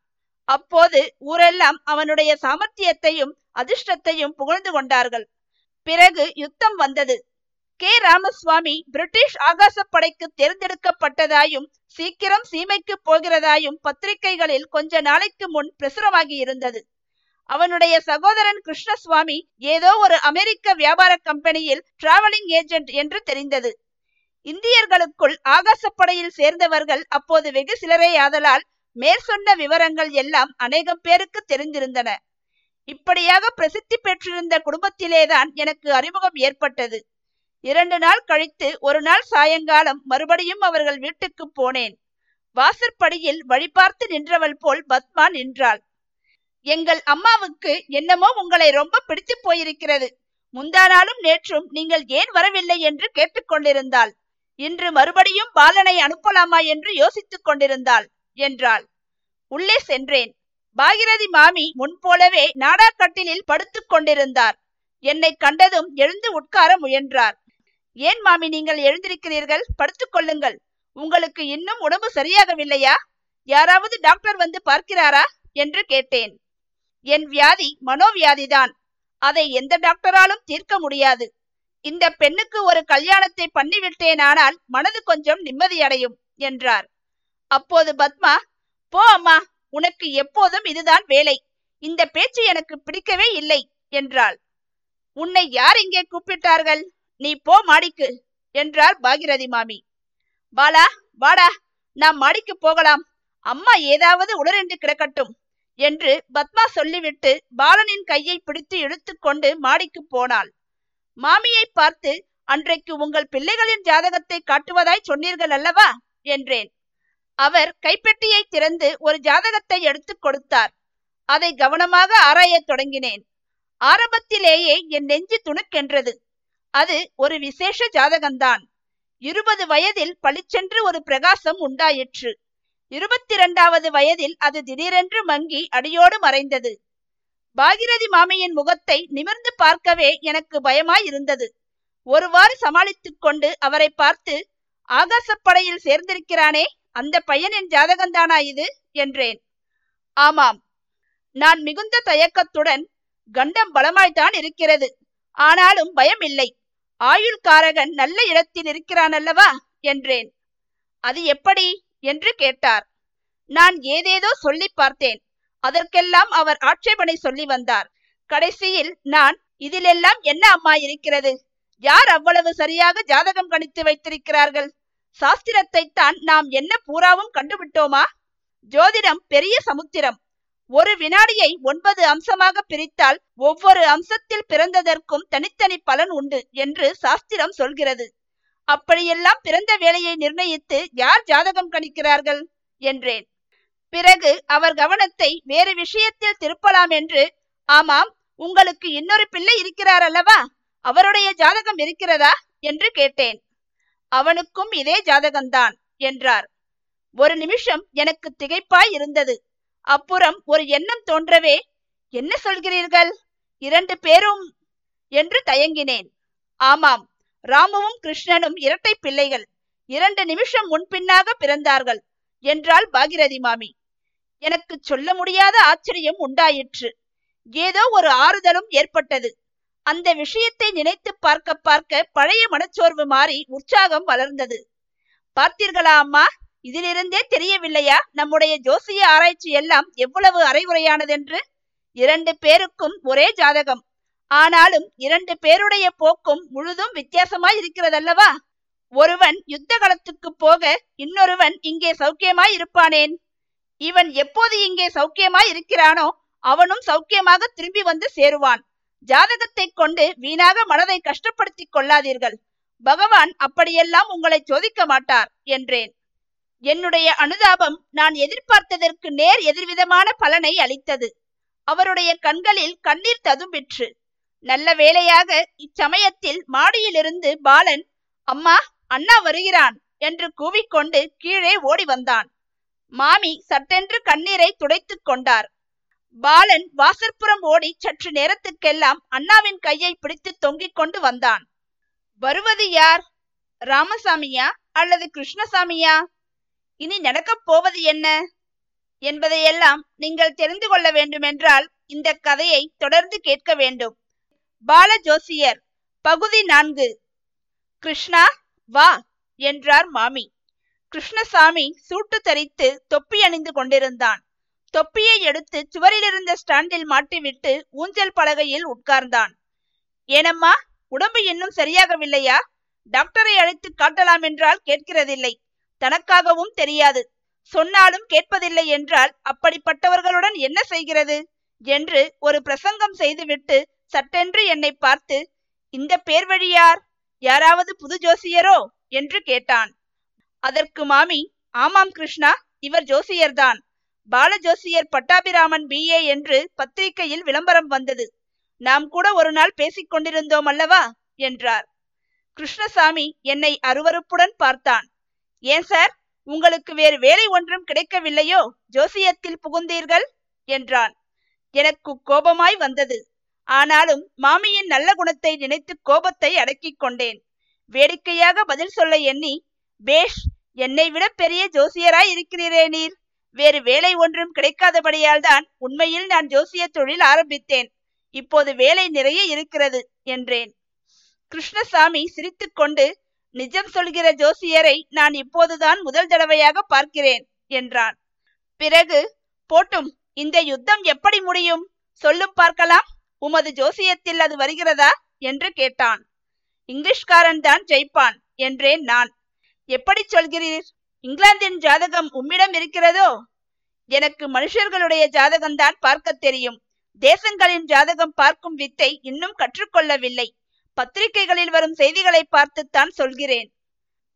அப்போது ஊரெல்லாம் அவனுடைய சாமர்த்தியத்தையும் அதிர்ஷ்டத்தையும் புகழ்ந்து கொண்டார்கள். பிறகு யுத்தம் வந்தது. கே. ராமசுவாமி பிரிட்டிஷ் ஆகாசப்படைக்கு தேர்ந்தெடுக்கப்பட்டதாயும் சீக்கிரம் சீமைக்கு போகிறதாயும் பத்திரிகைகளில் கொஞ்ச நாளைக்கு முன் பிரசுரமாகி இருந்தது அவனுடைய சகோதரன் கிருஷ்ணசுவாமி ஏதோ ஒரு அமெரிக்க வியாபார கம்பெனியில் டிராவலிங் ஏஜென்ட் என்று தெரிந்தது. இந்தியர்களுக்குள் ஆகாசப்படையில் சேர்ந்தவர்கள் அப்போது வெகு சிலரே ஆதலால் மேற்சொன்ன விவரங்கள் எல்லாம் அநேகம் பேருக்கு தெரிந்திருந்தன. இப்படியாக பிரசித்தி பெற்றிருந்த குடும்பத்திலேதான் எனக்கு அறிமுகம் ஏற்பட்டது. இரண்டு நாள் கழித்து ஒரு நாள் சாயங்காலம் மறுபடியும் அவர்கள் வீட்டுக்கு போனேன். வாசற்படியில் வழிபார்த்து நின்றவள் போல் பத்மா நின்றாள். எங்கள் அம்மாவுக்கு என்னமோ உங்களை ரொம்ப பிடித்து போயிருக்கிறது. முந்தானாலும் நேற்றும் நீங்கள் ஏன் வரவில்லை என்று கேட்டுக்கொண்டிருந்தாள் இன்று மறுபடியும் பாலனை அனுப்பலாமா என்று யோசித்துக் கொண்டிருந்தாள் என்றாள். உள்ளே சென்றேன். பாகிரதி மாமி முன்போலவே நாடாக்கட்டிலில் படுத்துக் கொண்டிருந்தார். என்னை கண்டதும் எழுந்து உட்கார முயன்றார். ஏன் மாமி நீங்கள் எழுந்திருக்கிறீர்கள்? படுத்துக் கொள்ளுங்கள். உங்களுக்கு இன்னும் உடம்பு சரியாகவில்லையா? யாராவது டாக்டர் வந்து பார்க்கிறாரா? என்று கேட்டேன். என் வியாதி மனோவியாதிதான். அதை எந்த டாக்டராலும் தீர்க்க முடியாது. இந்த பெண்ணுக்கு ஒரு கல்யாணத்தை பண்ணிவிட்டேனானால் மனது கொஞ்சம் நிம்மதியடையும் என்றார். அப்போது பத்மா போ அம்மா உனக்கு எப்போதும் இதுதான் வேலை. இந்த பேச்சு எனக்கு பிடிக்கவே இல்லை என்றாள். உன்னை யார் இங்கே கூப்பிட்டார்கள்? நீ போ மாடிக்கு என்றார் பாகிரதி மாமி. பாலா வாடா நாம் மாடிக்கு போகலாம். அம்மா ஏதாவது உளரென்று கிடக்கட்டும். என்று பத்மா சொல்லிவிட்டு பாலனின் கையை பிடித்து இழுத்துக்கொண்டு மாடிக்கு போனாள். மாமியை பார்த்து அன்றைக்கு உங்கள் பிள்ளைகளின் ஜாதகத்தை காட்டுவதாய் சொன்னீர்கள் அல்லவா? என்றேன். அவர் கைப்பெட்டியை திறந்து ஒரு ஜாதகத்தை எடுத்து கொடுத்தார். அதை கவனமாக ஆராயத் தொடங்கினேன். ஆரம்பத்திலேயே என் நெஞ்சு துணுக்கென்றது. அது ஒரு விசேஷ ஜாதகம்தான். இருபது வயதில் பளிச்சென்று ஒரு பிரகாசம் உண்டாயிற்று. இருபத்தி இரண்டாவது வயதில் அது திடீரென்று மங்கி அடியோடு மறைந்தது. பாகிரதி மாமியின் முகத்தை நிமிர்ந்து பார்க்கவே எனக்கு பயமாய் இருந்தது. ஒருவாறு சமாளித்துக் கொண்டு அவரை பார்த்து ஆகாசப்படையில் சேர்ந்திருக்கிறானே அந்த பையனின் ஜாதகந்தானா இது? என்றேன். ஆமாம். நான் மிகுந்த தயக்கத்துடன் கண்டம் பலமாய்த்தான் இருக்கிறது. ஆனாலும் பயம் இல்லை ஆயுள்காரகன் நல்ல இடத்தில் இருக்கிறான் அல்லவா என்றேன். அது எப்படி? என்று கேட்டார். நான் ஏதேதோ சொல்லி பார்த்தேன். அதற்கெல்லாம் அவர் ஆட்சேபனை சொல்லி வந்தார். கடைசியில் நான் இதிலெல்லாம் என்ன அம்மா இருக்கிறது? யார் அவ்வளவு சரியாக ஜாதகம் கணித்து வைத்திருக்கிறார்கள்? சாஸ்திரத்தை தான் நாம் என்ன பூராவும் கண்டுவிட்டோமா? ஜோதிடம் பெரிய சமுத்திரம். ஒரு வினாடியை ஒன்பது அம்சமாக பிரித்தால் ஒவ்வொரு அம்சத்தில் பிறந்ததற்கும் தனித்தனி பலன் உண்டு என்று சாஸ்திரம் சொல்கிறது. அப்படியெல்லாம் பிறந்த வேலையை நிர்ணயித்து யார் ஜாதகம் கணிக்கிறார்கள்? என்றேன். பிறகு அவர் கவனத்தை வேறு விஷயத்தில் திருப்பலாம் என்று ஆமாம் உங்களுக்கு இன்னொரு பிள்ளை இருக்கிறார் அல்லவா? அவருடைய ஜாதகம் இருக்கிறதா? என்று கேட்டேன். அவனுக்கும் இதே ஜாதகம்தான் என்றார். ஒரு நிமிஷம் எனக்கு திகைப்பாய் இருந்தது. அப்புறம் ஒரு எண்ணம் தோன்றவே என்ன சொல்கிறீர்கள்? இரண்டு பேரும்? என்று தயங்கினேன். ஆமாம் ராமுவும் கிருஷ்ணனும் இரட்டை பிள்ளைகள். இரண்டு நிமிஷம் முன்பின்னாக பிறந்தார்கள். என்றாள் பாகிரதி மாமி. எனக்கு சொல்ல முடியாத ஆச்சரியம் உண்டாயிற்று. ஏதோ ஒரு ஆறுதலும் ஏற்பட்டது. அந்த விஷயத்தை நினைத்து பார்க்க பார்க்க பழைய மனச்சோர்வு மாறி உற்சாகம் வளர்ந்தது. பார்த்தீர்களா அம்மா? இதிலிருந்தே தெரியவில்லையா? நம்முடைய ஜோசிய ஆராய்ச்சி எல்லாம் எவ்வளவு அரைகுறையானதென்று? இரண்டு பேருக்கும் ஒரே ஜாதகம். ஆனாலும் இரண்டு பேருடைய போக்கும் முழுதும் வித்தியாசமாய் இருக்கிறதல்லவா ஒருவன் யுத்த களத்துக்கு போக இன்னொருவன் இங்கே சௌக்கியமாய் இருப்பானேன் இவன் எப்போது இங்கே சௌக்கியமாய் இருக்கிறானோ அவனும் சௌக்கியமாக திரும்பி வந்து சேருவான். ஜாதகத்தை கொண்டு வீணாக மனதை கஷ்டப்படுத்திக் கொள்ளாதீர்கள். பகவான் அப்படியெல்லாம் உங்களை சோதிக்க மாட்டார் என்றேன். என்னுடைய அனுதாபம் நான் எதிர்பார்த்ததற்கு நேர் எதிர்விதமான பலனை அளித்தது. அவருடைய கண்களில் கண்ணீர் ததும்பிற்று. நல்ல வேளையாக இச்சமயத்தில் மாடியிலிருந்து பாலன் அம்மா அண்ணா வருகிறான் என்று கூவிக்கொண்டு கீழே ஓடி வந்தான். மாமி சட்டென்று கண்ணீரை துடைத்துக் கொண்டார். பாலன் வாசற்புறம் ஓடி சற்று நேரத்துக்கெல்லாம் அண்ணாவின் கையை பிடித்து தொங்கிக் கொண்டு வந்தான். வருவது யார்? ராமசாமியா அல்லது கிருஷ்ணசாமியா? இனி நடக்கப் போவது என்ன? என்பதையெல்லாம் நீங்கள் தெரிந்து கொள்ள வேண்டுமென்றால் இந்த கதையை தொடர்ந்து கேட்க வேண்டும். பால ஜோசியர் பகுதி நான்கு. கிருஷ்ணா வா என்றார் மாமி. கிருஷ்ணசாமி சூட்டு தரித்து தொப்பி அணிந்து கொண்டிருந்தான். தொப்பியை எடுத்து சுவரிலிருந்த ஸ்டாண்டில் மாட்டிவிட்டு ஊஞ்சல் பலகையில் உட்கார்ந்தான். ஏனம்மா உடம்பு இன்னும் சரியாகவில்லையா? டாக்டரை அழைத்து காட்டலாம் என்றால் கேட்கிறதில்லை. தனக்காகவும் தெரியாது. சொன்னாலும் கேட்பதில்லை என்றால் அப்படிப்பட்டவர்களுடன் என்ன செய்கிறது? என்று ஒரு பிரசங்கம் செய்துவிட்டு சட்டென்று என்னை பார்த்து இந்த பேர் வழியார் யாராவது புது ஜோசியரோ? என்று கேட்டான். அதற்கு மாமி ஆமாம் கிருஷ்ணா இவர் ஜோசியர்தான். பால ஜோசியர் பட்டாபிராமன் பிஏ என்று பத்திரிகையில் விளம்பரம் வந்தது. நாம் கூட ஒரு நாள் பேசிக் கொண்டிருந்தோம் அல்லவா? என்றார். கிருஷ்ணசாமி என்னை அருவருப்புடன் பார்த்தான். ஏன் சார் உங்களுக்கு வேறு வேலை ஒன்றும் கிடைக்கவில்லையோ? ஜோசியத்தில் புகுந்தீர்கள்? என்றான். எனக்கு கோபமாய் வந்தது. ஆனாலும் மாமியின் நல்ல குணத்தை நினைத்து கோபத்தை அடக்கிக் கொண்டேன். வேடிக்கையாக பதில் சொல்ல எண்ணி பேஷ் என்னை விட பெரிய ஜோசியராய் இருக்கிறீரே நீர். வேறு வேலை ஒன்றும் கிடைக்காதபடியால் தான் உண்மையில் நான் ஜோசிய தொழில் ஆரம்பித்தேன். இப்போது வேலை நிறைய இருக்கிறது என்றேன். கிருஷ்ணசாமி சிரித்துக்கொண்டு நிஜம் சொல்கிற ஜோசியரை நான் இப்போதுதான் முதல் தடவையாக பார்க்கிறேன் என்றான். பிறகு போட்டும் இந்த யுத்தம் எப்படி முடியும்? சொல்லும் பார்க்கலாம். உமது ஜோசியத்தில் அது வருகிறதா? என்று கேட்டான். இங்கிலீஷ்காரன் தான் ஜெயிப்பான் என்றேன் நான். எப்படி சொல்கிறீர்? இங்கிலாந்தின் ஜாதகம் உம்மிடம் இருக்கிறதோ? எனக்கு மனுஷர்களுடைய ஜாதகம்தான் பார்க்க தெரியும். தேசங்களின் ஜாதகம் பார்க்கும் வித்தை இன்னும் கற்றுக்கொள்ளவில்லை. பத்திரிகைகளில் வரும் செய்திகளை பார்த்துத்தான் சொல்கிறேன்.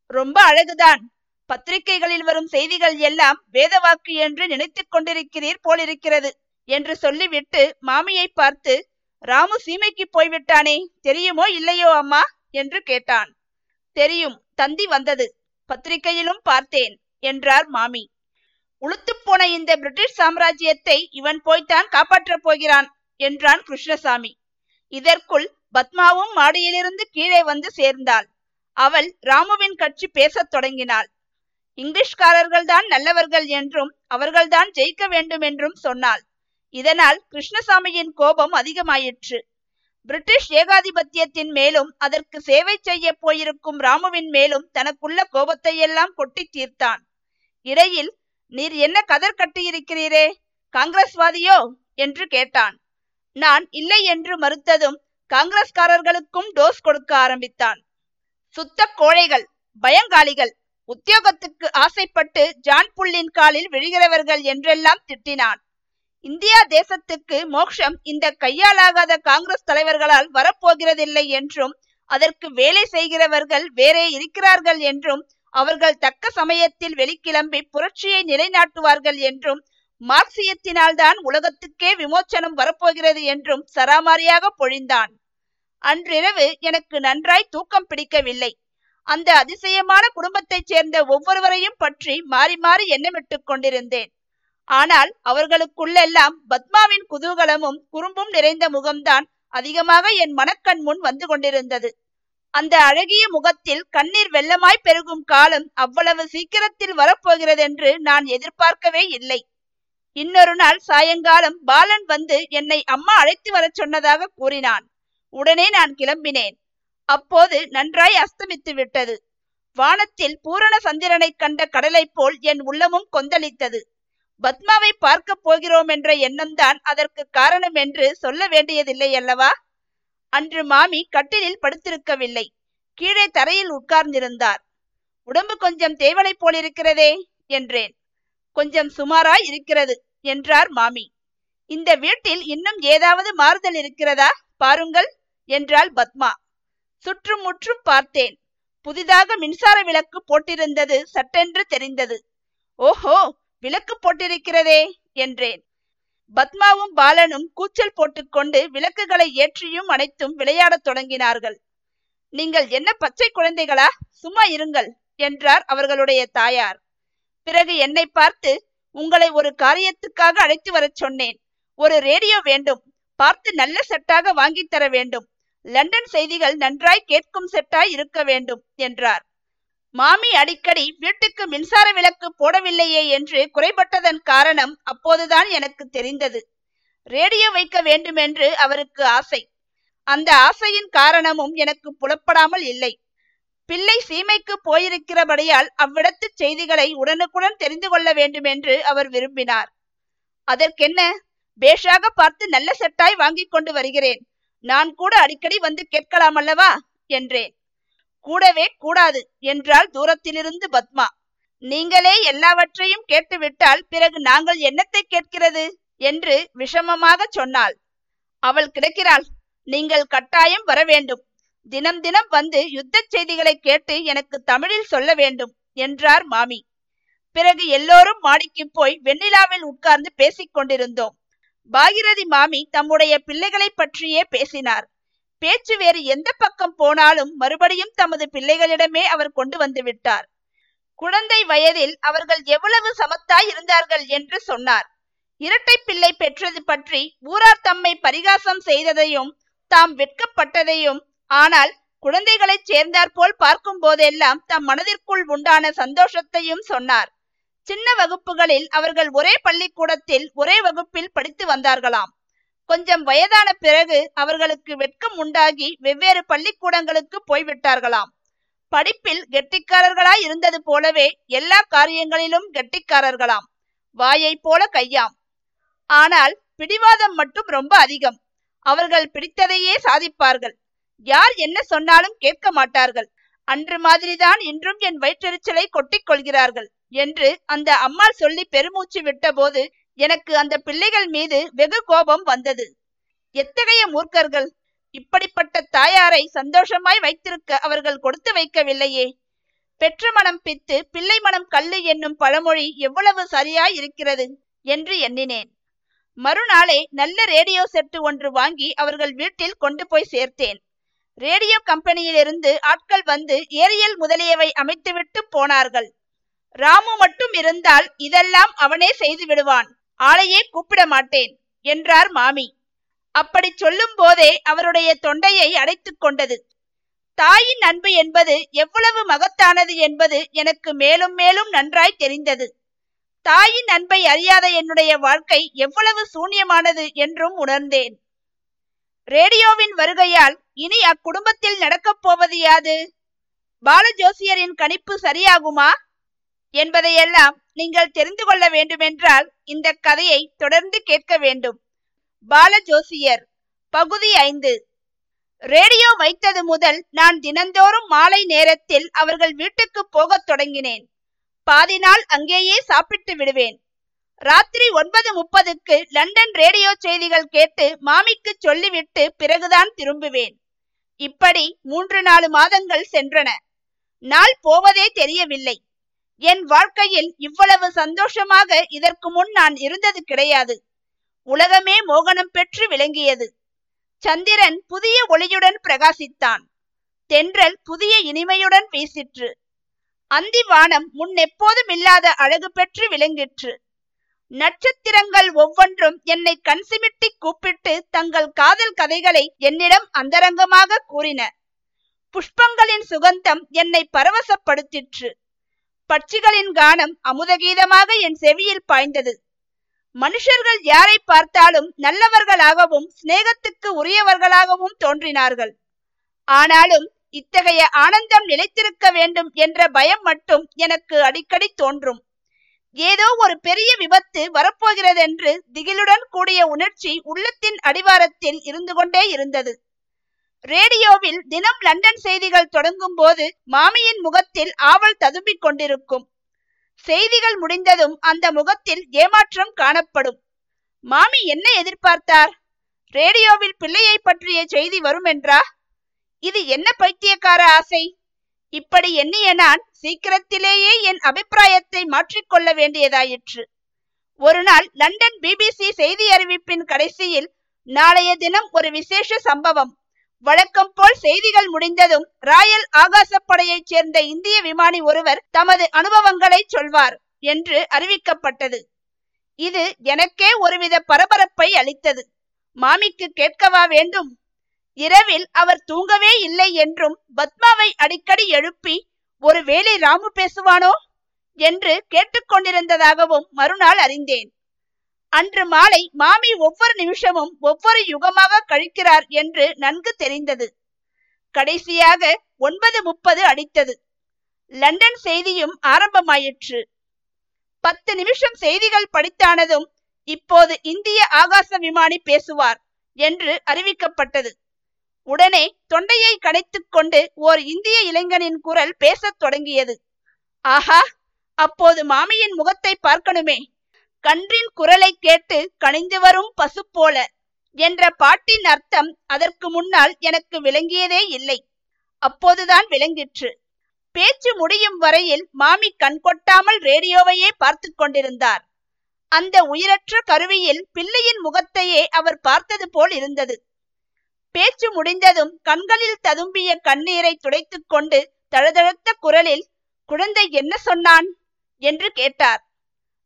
ரொம்ப அழகுதான். பத்திரிகைகளில் வரும் செய்திகள் எல்லாம் வேதவாக்கு என்று நினைத்துக் கொண்டிருக்கிறீர் போலிருக்கிறது என்று சொல்லிவிட்டு மாமியை பார்த்து ராமு சீமைக்கு போய்விட்டானே தெரியுமோ இல்லையோ அம்மா? என்று கேட்டான். தெரியும் தந்தி வந்தது. பத்திரிகையிலும் பார்த்தேன் என்றார் மாமி. உளுத்துப்போன இந்த பிரிட்டிஷ் சாம்ராஜ்யத்தை இவன் போய்த்தான் காப்பாற்றப் போகிறான் என்றான் கிருஷ்ணசாமி. இதற்குள் பத்மாவும் மாடியிலிருந்து கீழே வந்து சேர்ந்தாள். அவள் ராமுவின் கட்சி பேசத் தொடங்கினாள். இங்கிலீஷ்காரர்கள்தான் நல்லவர்கள் என்றும் அவர்கள்தான் ஜெயிக்க வேண்டும் என்றும் சொன்னாள். இதனால் கிருஷ்ணசாமியின் கோபம் அதிகமாயிற்று. பிரிட்டிஷ் ஏகாதிபத்தியத்தின் மேலும் அதற்கு சேவை செய்ய போயிருக்கும் ராமுவின் மேலும் தனக்குள்ள கோபத்தையெல்லாம் கொட்டி தீர்த்தான். இடையில் நீர் என்ன கதர் கட்டியிருக்கிறீரே? காங்கிரஸ்வாதியோ? என்று கேட்டான். நான் இல்லை என்று மறுத்ததும் காங்கிரஸ்காரர்களுக்கும் டோஸ் கொடுக்க ஆரம்பித்தான். சுத்த கோழைகள் பயங்காளிகள் உத்தியோகத்துக்கு ஆசைப்பட்டு ஜான் புல்லின் காலில் விழுகிறவர்கள் என்றெல்லாம் திட்டினான். இந்தியா தேசத்துக்கு மோக்ஷம் இந்த கையாலாகாத காங்கிரஸ் தலைவர்களால் வரப்போகிறதில்லை என்றும் அதற்கு வேலை செய்கிறவர்கள் வேறே இருக்கிறார்கள் என்றும் அவர்கள் தக்க சமயத்தில் வெளிக்கிளம்பி புரட்சியை நிலைநாட்டுவார்கள் என்றும் மார்க்சியத்தினால்தான் உலகத்துக்கே விமோச்சனம் வரப்போகிறது என்றும் சராமாரியாக பொழிந்தான். அன்றிரவு எனக்கு நன்றாய் தூக்கம் பிடிக்கவில்லை. அந்த அதிசயமான குடும்பத்தைச் சேர்ந்த ஒவ்வொருவரையும் பற்றி மாறி மாறி எண்ணமிட்டுக் கொண்டிருந்தேன். ஆனால் அவர்களுக்குள்ளெல்லாம் பத்மாவின் குதூகலமும் குறும்பும் நிறைந்த முகம்தான் அதிகமாக என் மனக்கண் முன் வந்து கொண்டிருந்தது. அந்த அழகிய முகத்தில் கண்ணீர் வெள்ளமாய் பெருகும் காலம் அவ்வளவு சீக்கிரத்தில் வரப்போகிறதென்று நான் எதிர்பார்க்கவே இல்லை. இன்னொரு நாள் சாயங்காலம் பாலன் வந்து என்னை அம்மா அழைத்து வரச் சொன்னதாக கூறினான். உடனே நான் கிளம்பினேன். அப்போது நன்றாய் அஸ்தமித்து விட்டது. வானத்தில் பூரண சந்திரனை கண்ட கடலை போல் என் உள்ளமும் கொந்தளித்தது. பத்மாவை பார்க்க போகிறோம் என்ற எண்ணம்தான் அதற்கு காரணம் என்று சொல்ல வேண்டியதில்லை அல்லவா? அன்று மாமி கட்டிலில் படுத்திருக்கவில்லை. கீழே தரையில் உட்கார்ந்திருந்தார். உடம்பு கொஞ்சம் தேவலை போலிருக்கிறதே என்றேன். கொஞ்சம் சுமாராய் இருக்கிறது என்றார் மாமி. இந்த வீட்டில் இன்னும் ஏதாவது மாறுதல் இருக்கிறதா? பாருங்கள் என்றாள் பத்மா. சுற்றும் முற்றும் பார்த்தேன். புதிதாக மின்சார விளக்கு போட்டிருந்தது சட்டென்று தெரிந்தது. ஓஹோ! விளக்கு போட்டிருக்கிறதே என்றேன். பத்மாவும் பாலனும் கூச்சல் போட்டுக்கொண்டு விளக்குகளை ஏற்றியும் அனைத்தும் விளையாடத் தொடங்கினார்கள். நீங்கள் என்ன பச்சை குழந்தைகளா? சும்மா இருங்கள் என்றார் அவர்களுடைய தாயார். பிறகு என்னை பார்த்து உங்களை ஒரு காரியத்துக்காக அழைத்து வரச் சொன்னேன். ஒரு ரேடியோ வேண்டும். பார்த்து நல்ல செட்டாக வாங்கித் தர வேண்டும். லண்டன் செய்திகள் நன்றாய் கேட்கும் செட்டாய் இருக்க வேண்டும் என்றார். மாமி அடிக்கடி வீட்டுக்கு மின்சார விளக்கு போடவில்லையே என்று குறைபட்டதன் காரணம் அப்போதுதான் எனக்கு தெரிந்தது. ரேடியோ வைக்க வேண்டுமென்று அவருக்கு ஆசை. அந்த ஆசையின் காரணமும் எனக்கு புலப்படாமல் இல்லை. பிள்ளை சீமைக்கு போயிருக்கிறபடியால் அவ்விடத்து செய்திகளை உடனுக்குடன் தெரிந்து கொள்ள வேண்டும் என்று அவர் விரும்பினார். அதற்கென்ன? பேஷாக பார்த்து நல்ல செட்டாய் வாங்கி கொண்டு வருகிறேன். நான் கூட அடிக்கடி வந்து கேட்கலாம் அல்லவா? என்றேன். கூடவே கூடாது என்றால் தூரத்திலிருந்து பத்மா. நீங்களே எல்லாவற்றையும் கேட்டுவிட்டால் பிறகு நாங்கள் என்னத்தை கேட்கிறது? என்று விஷமமாக சொன்னாள். அவள் கிடைக்கிறாள். நீங்கள் கட்டாயம் வர வேண்டும். தினம் தினம் வந்து யுத்த செய்திகளை கேட்டு எனக்கு தமிழில் சொல்ல வேண்டும் என்றார் மாமி. பிறகு எல்லோரும் மாடிக்கு போய் வெண்ணிலாவில் உட்கார்ந்து பேசிக் கொண்டிருந்தோம் பாகிரதி மாமி தம்முடைய பிள்ளைகளை பற்றியே பேசினார். பேச்சு வேறு எந்த பக்கம் போனாலும் மறுபடியும் தமது பிள்ளைகளிடமே அவர் கொண்டு வந்து விட்டார். குழந்தை வயதில் அவர்கள் எவ்வளவு சமத்தாய் இருந்தார்கள் என்று சொன்னார். இரட்டை பிள்ளை பெற்றது பற்றி ஊரார் தம்மை பரிகாசம் செய்ததையும் தாம் வெட்கப்பட்டதையும் ஆனால் குழந்தைகளை சேர்ந்தாற்போல் பார்க்கும் போதெல்லாம் தம் மனதிற்குள் உண்டான சந்தோஷத்தையும் சொன்னார். சின்ன வகுப்புகளில் அவர்கள் ஒரே பள்ளிக்கூடத்தில் ஒரே வகுப்பில் படித்து வந்தார்களாம். கொஞ்சம் வயதான பிறகு அவர்களுக்கு வெட்கம் உண்டாகி வெவ்வேறு பள்ளிக்கூடங்களுக்கு போய்விட்டார்களாம். படிப்பில் கெட்டிக்காரர்களாய் இருந்தது போலவே எல்லா காரியங்களிலும் கெட்டிக்காரர்களாம். வாயை போல கையாம். ஆனால் பிடிவாதம் மட்டும் ரொம்ப அதிகம். அவர்கள் பிடித்ததையே சாதிப்பார்கள். யார் என்ன சொன்னாலும் கேட்க மாட்டார்கள். அன்று மாதிரிதான் இன்றும் என் வயிற்றெரிச்சலை கொட்டிக் கொள்கிறார்கள் என்று அந்த அம்மாள் சொல்லி பெருமூச்சு விட்டபோது எனக்கு அந்த பிள்ளைகள் மீது வெகு கோபம் வந்தது. எத்தகைய மூர்க்கர்கள்? இப்படிப்பட்ட தாயாரை சந்தோஷமாய் வைத்திருக்க அவர்கள் கொடுத்து வைக்கவில்லையே. பெற்ற மனம் பித்து பிள்ளை மனம் கல்லு என்னும் பழமொழி எவ்வளவு சரியாய் இருக்கிறது என்று எண்ணினேன். மறுநாளே நல்ல ரேடியோ செட்டு ஒன்று வாங்கி அவர்கள் வீட்டில் கொண்டு போய் சேர்த்தேன். ரேடியோ கம்பெனியிலிருந்து ஆட்கள் வந்து ஏரியல் முதலியவை அமைத்துவிட்டு போனார்கள். ராமு மட்டும் இருந்தால் இதெல்லாம் அவனே செய்து விடுவான். ஆளையே கூப்பிட மாட்டேன் என்றார் மாமி. அப்படி சொல்லும் போதே அவருடைய தொண்டையை அடைத்துக் கொண்டது. தாயின் அன்பு என்பது எவ்வளவு மகத்தானது என்பது எனக்கு மேலும் மேலும் நன்றாய் தெரிந்தது. தாயின் அன்பை அறியாத என்னுடைய வாழ்க்கை எவ்வளவு சூன்யமானது என்றும் உணர்ந்தேன். ரேடியோவின் வருகையால் இனி அக்குடும்பத்தில் நடக்கப் போவது யாது? பாலஜோசியரின் கணிப்பு சரியாகுமா? என்பதையெல்லாம் நீங்கள் தெரிந்து கொள்ள வேண்டுமென்றால் இந்த கதையை தொடர்ந்து கேட்க வேண்டும். பாலஜோசியர் பகுதி ஐந்து. ரேடியோ வைத்தது முதல் நான் தினந்தோறும் மாலை நேரத்தில் அவர்கள் வீட்டுக்கு போகத் தொடங்கினேன். பாதி நாள் அங்கேயே சாப்பிட்டு விடுவேன். ராத்திரி ஒன்பது முப்பதுக்கு லண்டன் ரேடியோ செய்திகள் கேட்டு மாமிக்கு சொல்லிவிட்டு பிறகுதான் திரும்புவேன். இப்படி மூன்று நாலு மாதங்கள் சென்றன. நாள் போவதே தெரியவில்லை. என் வாழ்க்கையில் இவ்வளவு சந்தோஷமாக இதற்கு முன் நான் இருந்தது கிடையாது. உலகமே மோகனம் பெற்று விளங்கியது. சந்திரன் புதிய ஒளியுடன் பிரகாசித்தான். தென்றல் புதிய இனிமையுடன் வீசிற்று. அந்தி வானம் முன்னெப்போதும் இல்லாத அழகு பெற்று விளங்கிற்று. நட்சத்திரங்கள் ஒவ்வொன்றும் என்னை கண்சிமிட்டி கூப்பிட்டு தங்கள் காதல் கதைகளை என்னிடம் அந்தரங்கமாக கூறின. புஷ்பங்களின் சுகந்தம் என்னை பரவசப்படுத்திற்று. பட்சிகளின் கானம் அமுதகீதமாக என் செவியில் பாய்ந்தது. மனுஷர்கள் யாரை பார்த்தாலும் நல்லவர்களாகவும் சிநேகத்துக்கு உரியவர்களாகவும் தோன்றினார்கள். ஆனாலும் இத்தகைய ஆனந்தம் நிலைத்திருக்க வேண்டும் என்ற பயம் மட்டும் எனக்கு அடிக்கடி தோன்றும். ஏதோ ஒரு பெரிய விபத்து வரப்போகிறதென்று திகிலுடன் கூடிய உணர்ச்சி உள்ளத்தின் அடிவாரத்தில் இருந்து கொண்டே இருந்தது. ரேடியோவில் தினம் லண்டன் செய்திகள் தொடங்கும் போது மாமியின் முகத்தில் ஆவல் ததும்பிக் கொண்டிருக்கும். செய்திகள் முடிந்ததும் அந்த முகத்தில் ஏமாற்றம் காணப்படும். மாமி என்ன எதிர்பார்த்தார்? ரேடியோவில் பிள்ளையை பற்றிய செய்தி வரும் என்றா இது என்ன பைத்தியக்கார ஆசை? இப்படி எண்ணிய நான் சீக்கிரத்திலேயே என் அபிப்பிராயத்தை மாற்றிக்கொள்ள வேண்டியதாயிற்று. ஒரு நாள் லண்டன் பிபிசி செய்தி அறிவிப்பின் கடைசியில் நாளைய தினம் ஒரு விசேஷ சம்பவம். வழக்கம் போல் செய்திகள் முடிந்ததும் ராயல் ஆகாசப்படையைச் சேர்ந்த இந்திய விமானி ஒருவர் தமது அனுபவங்களை சொல்வார் என்று அறிவிக்கப்பட்டது. இது எனக்கே ஒருவித பரபரப்பை அளித்தது. மாமிக்கு கேட்கவா வேண்டும்? இரவில் அவர் தூங்கவே இல்லை என்றும் பத்மாவை அடிக்கடி எழுப்பி ஒருவேளை ராமு பேசுவானோ? என்று கேட்டுக்கொண்டிருந்ததாகவும் மறுநாள் அறிந்தேன். அன்று மாலை மாமி ஒவ்வொரு நிமிஷமும் ஒவ்வொரு யுகமாக கழிக்கிறார் என்று நன்கு தெரிந்தது. கடைசியாக ஒன்பது முப்பது அடித்தது. லண்டன் செய்தியும் ஆரம்பமாயிற்று. பத்து நிமிஷம் செய்திகள் படித்தானதும் இப்போது இந்திய ஆகாச விமானி பேசுவார் என்று அறிவிக்கப்பட்டது. உடனே தொண்டையை கடைத்துக் கொண்டு ஓர் இந்திய இளைஞனின் குரல் பேசத் தொடங்கியது. ஆஹா! அப்போது மாமியின் முகத்தை பார்க்கணுமே. கன்றின் குரலை கேட்டு கணிந்து வரும் பசு போல என்ற பாட்டின் அர்த்தம் அதற்கு முன்னால் எனக்கு விளங்கியதே இல்லை. அப்போதுதான் விளங்கிற்று. பேச்சு முடியும் வரையில் மாமி கண்கொட்டாமல் ரேடியோவையே பார்த்து கொண்டிருந்தார். அந்த உயிரற்ற கருவியில் பிள்ளையின் முகத்தையே அவர் பார்த்தது போல் இருந்தது. பேச்சு முடிந்ததும் கண்களில் ததும்பிய கண்ணீரை துடைத்துக் கொண்டு தழுதழுத்த குரலில் குழந்தை என்ன சொன்னான்? என்று கேட்டார்.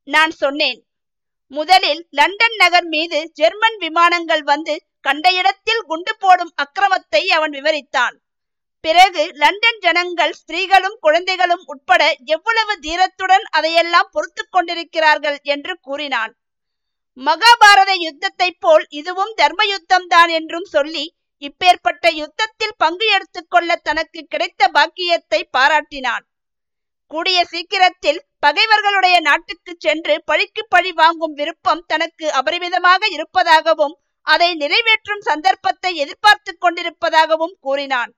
நான் சொன்னேன். முதலில் லண்டன் நகர் மீது ஜெர்மன் விமானங்கள் வந்து கண்ட இடத்தில் குண்டு போடும் அக்கிரமத்தை அவன் விவரித்தான். பிறகு லண்டன் ஜனங்கள் ஸ்திரீகளும் குழந்தைகளும் உட்பட எவ்வளவு தீரத்துடன் அதையெல்லாம் பொறுத்து கொண்டிருக்கிறார்கள் என்று கூறினான். மகாபாரத யுத்தத்தை போல் இதுவும் தர்ம யுத்தம் தான் என்றும் சொல்லி இப்பேற்பட்ட யுத்தத்தில் பங்கு எடுத்துக்கொள்ள தனக்கு கிடைத்த பாக்கியத்தை பாராட்டினான். கூடிய சீக்கிரத்தில் பகைவர்களுடைய நாட்டுக்கு சென்று பழிக்கு பழி வாங்கும் விருப்பம் தனக்கு அபரிமிதமாக இருப்பதாகவும் அதை நிறைவேற்றும் சந்தர்ப்பத்தை எதிர்பார்த்து கொண்டிருப்பதாகவும் கூறினான்.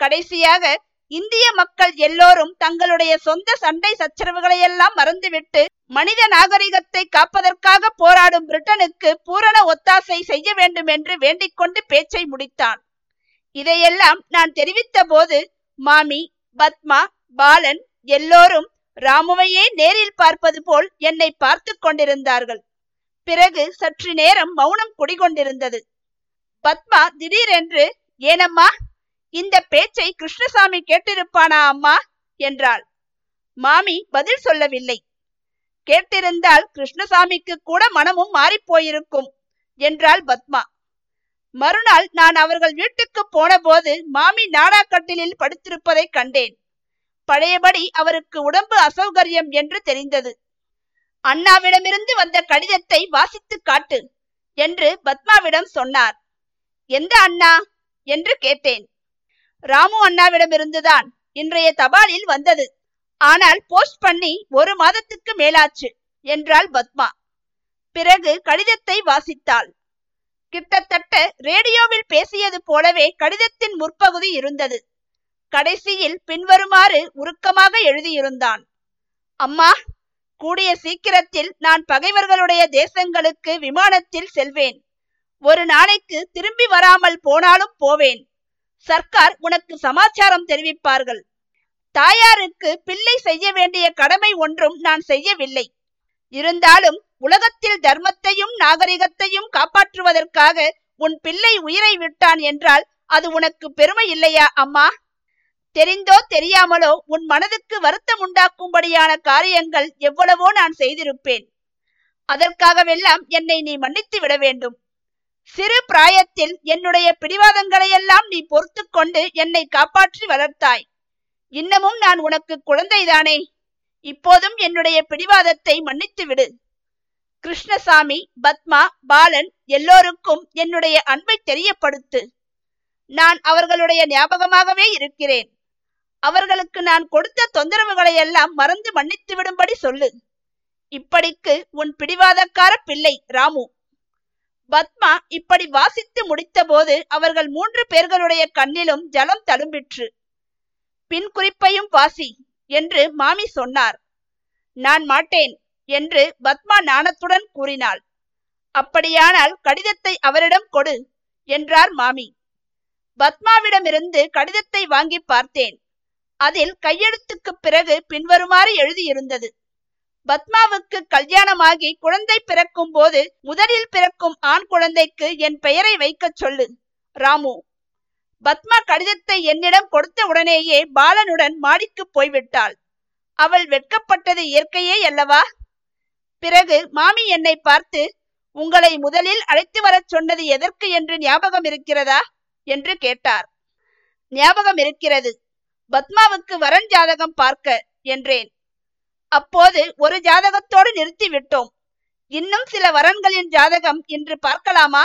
கடைசியாக இந்திய மக்கள் எல்லோரும் தங்களுடைய சொந்த சண்டை சச்சரவுகளையெல்லாம் மறந்துவிட்டு மனித நாகரிகத்தை காப்பதற்காக போராடும் பிரிட்டனுக்கு பூரண ஒத்தாசை செய்ய வேண்டும் என்று வேண்டிக் கொண்டு பேச்சை முடித்தான். இதையெல்லாம் நான் தெரிவித்த போது மாமி பத்மா பாலன் எல்லோரும் ராமுவையே நேரில் பார்ப்பது போல் என்னை பார்த்து கொண்டிருந்தார்கள். பிறகு சற்று நேரம் மௌனம் குடிகொண்டிருந்தது. பத்மா திடீரென்று ஏனம்மா இந்த பேச்சை கிருஷ்ணசாமி கேட்டிருப்பானா அம்மா? என்றாள். மாமி பதில் சொல்லவில்லை. கேட்டிருந்தால் கிருஷ்ணசாமிக்கு கூட மனமும் மாறிப்போயிருக்கும் என்றாள் பத்மா. மறுநாள் நான் அவர்கள் வீட்டுக்கு போன போது மாமி நாடாக்கட்டிலில் படுத்திருப்பதை கண்டேன். பழையபடி அவருக்கு உடம்பு அசௌகரியம் என்று தெரிந்தது. அண்ணாவிடமிருந்து வந்த கடிதத்தை வாசித்து காட்டு என்று பத்மாவிடம் சொன்னார். எந்த அண்ணா? என்று கேட்டேன். ராமு அண்ணாவிடமிருந்துதான். இன்றைய தபாலில் வந்தது. ஆனால் போஸ்ட் பண்ணி ஒரு மாதத்துக்கு மேலாச்சு என்றாள் பத்மா. பிறகு கடிதத்தை வாசித்தாள். கிட்டத்தட்ட ரேடியோவில் பேசியது போலவே கடிதத்தின் முற்பகுதி இருந்தது. கடைசியில் பின்வருமாறு உருக்கமாக எழுதியிருந்தான். அம்மா கூடிய சீக்கிரத்தில் நான் பகைவர்களுடைய தேசங்களுக்கு விமானத்தில் செல்வேன். ஒரு நாளைக்கு திரும்பி வராமல் போனாலும் போவேன். சர்க்கார் உனக்கு சமாச்சாரம் தெரிவிப்பார்கள். தாயாருக்கு பிள்ளை செய்ய வேண்டிய கடமை ஒன்றும் நான் செய்யவில்லை. இருந்தாலும் உலகத்தில் தர்மத்தையும் நாகரிகத்தையும் காப்பாற்றுவதற்காக உன் பிள்ளை உயிரை விட்டான் என்றால் அது உனக்கு பெருமை இல்லையா அம்மா? தெரிந்தோ தெரியாமலோ உன் மனதுக்கு வருத்தம் உண்டாக்கும்படியான காரியங்கள் எவ்வளவோ நான் செய்திருப்பேன். அதற்காகவெல்லாம் என்னை நீ மன்னித்து விட வேண்டும். சிறு பிராயத்தில் என்னுடைய பிடிவாதங்களையெல்லாம் நீ பொறுத்து கொண்டு என்னை காப்பாற்றி வளர்த்தாய். இன்னமும் நான் உனக்கு குழந்தைதானே. இப்போதும் என்னுடைய பிடிவாதத்தை மன்னித்து விடு. கிருஷ்ணசாமி பத்மா பாலன் எல்லோருக்கும் என்னுடைய அன்பை தெரியப்படுத்து. நான் அவர்களுடைய ஞாபகமாகவே இருக்கிறேன். அவர்களுக்கு நான் கொடுத்த தொந்தரவுகளை எல்லாம் மறந்து மன்னித்து விடும்படி சொல்லு. இப்படிக்கு உன் பிடிவாதக்கார பிள்ளை ராமு. பத்மா இப்படி வாசித்து முடித்தபோது அவர்கள் மூன்று பேர்களுடைய கண்ணிலும் ஜலம் தழும்பிற்று பின் குறிப்பையும் வாசி என்று மாமி சொன்னார். நான் மாட்டேன் என்று பத்மா நாணத்துடன் கூறினாள். அப்படியானால் கடிதத்தை அவரிடம் கொடு என்றார் மாமி. பத்மாவிடமிருந்து கடிதத்தை வாங்கி பார்த்தேன். அதில் கையெழுத்துக்கு பிறகு பின்வருமாறு எழுதியிருந்தது. பத்மாவுக்கு கல்யாணமாகி குழந்தை பிறக்கும் போது முதலில் பிறக்கும் ஆண் குழந்தைக்கு என் பெயரை வைக்கச் சொல்லு ராமு. பத்மா கடிதத்தை என்னிடம் கொடுத்த உடனேயே பாலனுடன் மாடிக்கு போய்விட்டாள். அவள் வெட்கப்பட்டது இயற்கையே அல்லவா? பிறகு மாமி என்னை பார்த்து உங்களை முதலில் அழைத்து வரச் சொன்னது எதற்கு என்று ஞாபகம் இருக்கிறதா? என்று கேட்டார். ஞாபகம் இருக்கிறது. பத்மாவுக்கு வரன் ஜாதகம் பார்க்க என்றேன். அப்போது ஒரு ஜாதகத்தோடு நிறுத்தி விட்டோம் இன்னும் சில வரன்களின் ஜாதகம் இன்று பார்க்கலாமா?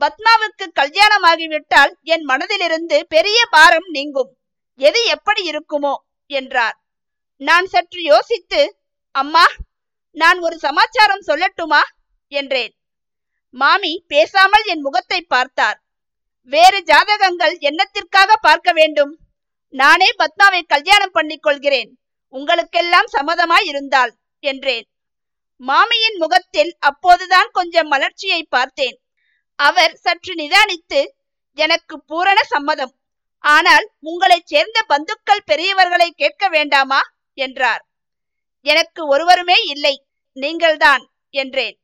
பத்மாவுக்கு கல்யாணமாகிவிட்டால் என் மனதிலிருந்து பெரிய பாரம் நீங்கும். எது எப்படி இருக்குமோ என்றார். நான் சற்று யோசித்து அம்மா நான் ஒரு சமாச்சாரம் சொல்லட்டுமா? என்றேன். மாமி பேசாமல் என் முகத்தை பார்த்தார். வேறு ஜாதகங்கள் என்னத்திற்காக பார்க்க வேண்டும்? நானே பத்மாவை கல்யாணம் பண்ணிக் கொள்கிறேன் உங்களுக்கெல்லாம் சம்மதமாய் இருந்தால் என்றேன். மாமியின் முகத்தில் அப்போதுதான் கொஞ்சம் மலர்ச்சியை பார்த்தேன். அவர் சற்று நிதானித்து எனக்கு பூரண சம்மதம். ஆனால் உங்களைச் சேர்ந்த பந்துக்கள் பெரியவர்களை கேட்க வேண்டாமா? என்றார். எனக்கு ஒருவருமே இல்லை. நீங்கள்தான் என்றேன்.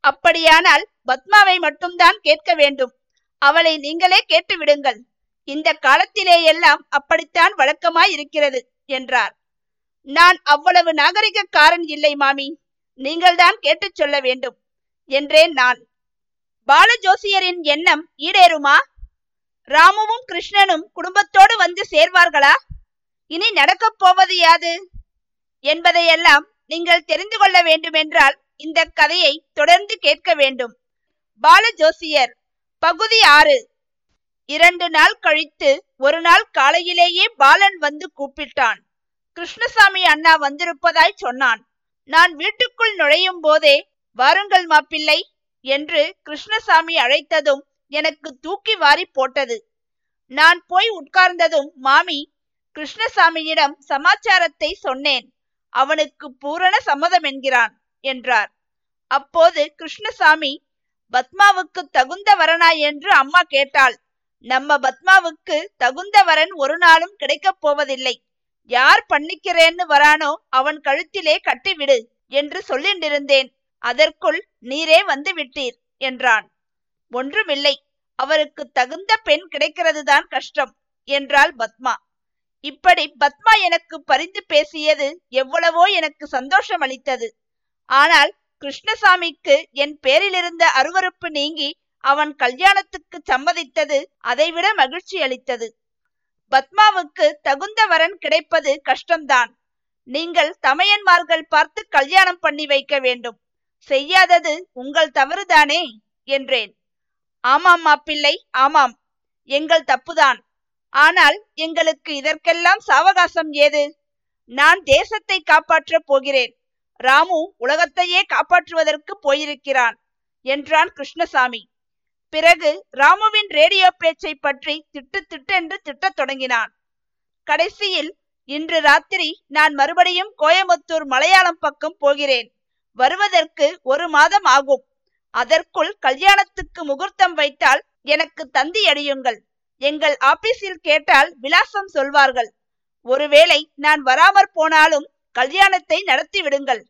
அப்படியானால் பத்மாவை மட்டும்தான் கேட்க வேண்டும். அவளை நீங்களே கேட்டு விடுங்கள் இந்த காலத்திலேயெல்லாம் அப்படித்தான் வழக்கமாய் இருக்கிறது என்றார். நான் அவ்வளவு நாகரிகக்காரன் இல்லை மாமி. நீங்கள்தான் கேட்டுச் சொல்ல வேண்டும் என்றேன் நான். பாலஜோசியரின் எண்ணம் ஈடேறுமா? ராமுவும் கிருஷ்ணனும் குடும்பத்தோடு வந்து சேர்வார்களா? இனி நடக்கப் போவது யாது? என்பதையெல்லாம் நீங்கள் தெரிந்து கொள்ள வேண்டுமென்றால் இந்த கதையை தொடர்ந்து கேட்க வேண்டும். பாலஜோசியர் பகுதி ஆறு. இரண்டு நாள் கழித்து ஒரு நாள் காலையிலேயே பாலன் வந்து கூப்பிட்டான். கிருஷ்ணசாமி அண்ணா வந்திருப்பதாய் சொன்னான். நான் வீட்டுக்குள் நுழையும் போதே வாருங்கள் மாப்பிள்ளை என்று கிருஷ்ணசாமி அழைத்ததும் எனக்கு தூக்கி வாரி போட்டது. நான் போய் உட்கார்ந்ததும் மாமி கிருஷ்ணசாமியிடம் சமாச்சாரத்தை சொன்னேன். அவனுக்கு பூரண சம்மதம் என்கிறான் என்றார். அப்போது கிருஷ்ணசாமி பத்மாவுக்கு தகுந்த வரனா என்று அம்மா கேட்டாள். நம்ம பத்மாவுக்கு தகுந்த வரன் ஒரு நாளும் கிடைக்கப் போவதில்லை. யார் பண்ணிக்கிறேன்னு வரானோ அவன் கழுத்திலே கட்டிவிடு என்று சொல்லிண்டிருந்தேன். அதற்குள் நீரே வந்து விட்டீர் என்றான். ஒன்றுமில்லை அவருக்கு தகுந்த பெண் கிடைக்கிறதுதான் கஷ்டம் என்றாள் பத்மா. இப்படி பத்மா எனக்கு பரிந்து பேசியது எவ்வளவோ எனக்கு சந்தோஷம் அளித்தது. ஆனால் கிருஷ்ணசாமிக்கு என் பேரிலிருந்த அருவறுப்பு நீங்கி அவன் கல்யாணத்துக்கு சம்மதித்தது அதைவிட மகிழ்ச்சி அளித்தது பத்மாவுக்கு தகுந்த வரன் கிடைப்பது கஷ்டம்தான். நீங்கள் தமையன்மார்கள் பார்த்து கல்யாணம் பண்ணி வைக்க வேண்டும். செய்யாதது உங்கள் தவறுதானே? என்றேன். ஆமாம் மாப்பிள்ளை ஆமாம். எங்கள் தப்புதான். ஆனால் எங்களுக்கு இதற்கெல்லாம் சாவகாசம் ஏது? நான் தேசத்தை காப்பாற்றப் போகிறேன். ராமு உலகத்தையே காப்பாற்றுவதற்கு போயிருக்கிறான் என்றான் கிருஷ்ணசாமி. பிறகு ராமுவின் ரேடியோ பேச்சை பற்றி திட்டு திட்டென்று திட்டத் தொடங்கினான். கடைசியில் இன்று ராத்திரி நான் மறுபடியும் கோயம்புத்தூர் மலையாளம் பக்கம் போகிறேன். வருவதற்கு ஒரு மாதம் ஆகும். அதற்குள் கல்யாணத்துக்கு முகூர்த்தம் வைத்தால் எனக்கு தந்தி அடியுங்கள். எங்கள் ஆபீஸில் கேட்டால் விலாசம் சொல்வார்கள். ஒருவேளை நான் வராமற் போனாலும் கல்யாணத்தை நடத்தி விடுங்கள்.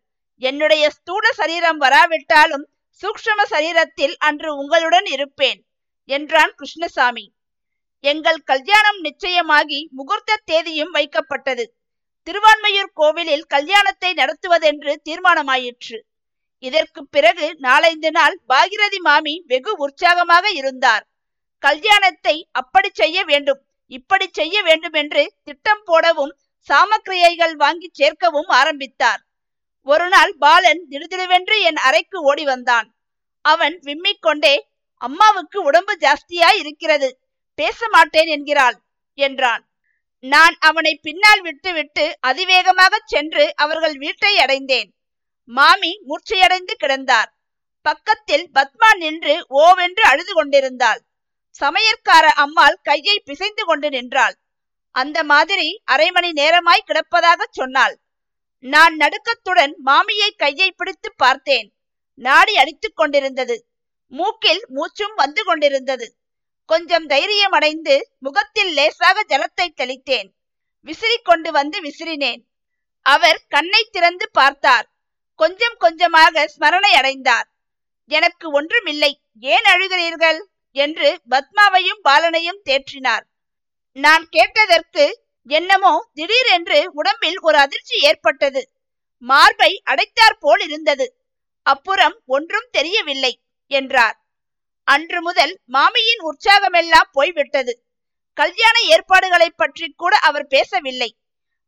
என்னுடைய ஸ்தூல சரீரம் வராவிட்டாலும் சூக்ஷ்ம சரீரத்தில் அன்று உங்களுடன் இருப்பேன் என்றான் கிருஷ்ணசாமி. எங்கள் கல்யாணம் நிச்சயமாகி முகூர்த்த தேதியும் வைக்கப்பட்டது. திருவான்மையூர் கோவிலில் கல்யாணத்தை நடத்துவதென்று தீர்மானமாயிற்று. இதற்கு பிறகு நாளைந்து நாள் பாகிரதி மாமி வெகு உற்சாகமாக இருந்தார். கல்யாணத்தை அப்படி செய்ய வேண்டும் இப்படி செய்ய வேண்டும் என்று திட்டம் போடவும் சாமக்கிரியைகள் வாங்கி சேர்க்கவும் ஆரம்பித்தார். ஒரு நாள் பாலன் திடுதிடுவென்று என் அறைக்கு ஓடி வந்தான். அவன் விம்மிக் கொண்டே அம்மாவுக்கு உடம்பு ஜாஸ்தியாய் இருக்கிறது பேச மாட்டேன் என்கிறாள் என்றான். நான் அவனை பின்னால் விட்டுவிட்டு அதிவேகமாக சென்று அவர்கள் வீட்டை அடைந்தேன். மாமி மூர்ச்சையடைந்து கிடந்தார். பக்கத்தில் பத்மா நின்று ஓவென்று அழுது கொண்டிருந்தாள். சமையற்கார அம்மாள் கையை பிசைந்து கொண்டு நின்றாள். அந்த மாதிரி அரை மணி நேரமாய் கிடப்பதாக சொன்னாள். நான் நடுக்கத்துடன் மாமியை கையை பிடித்து பார்த்தேன். நாடி அடித்துக் கொண்டிருந்தது. மூக்கில் மூச்சும் வந்து கொண்டிருந்தது. கொஞ்சம் தைரியம் அடைந்து முகத்தில் லேசாக ஜலத்தை தெளித்தேன். விசிறி கொண்டு வந்து விசிறினேன். அவர் கண்ணை திறந்து பார்த்தார். கொஞ்சம் கொஞ்சமாக ஸ்மரணை அடைந்தார். எனக்கு ஒன்றுமில்லை. ஏன் அழுகிறீர்கள்? என்று பத்மாவையும் பாலனையும் தேற்றினார். நான் கேட்டதற்கு என்னமோ திடீரென்று உடம்பில் ஒரு அதிர்ச்சி ஏற்பட்டது. மார்பை அடைத்தாற் போல் இருந்தது. அப்புறம் ஒன்றும் தெரியவில்லை என்றார். அன்று முதல் மாமியின் உற்சாகமெல்லாம் போய்விட்டது. கல்யாண ஏற்பாடுகளை பற்றி கூட அவர் பேசவில்லை.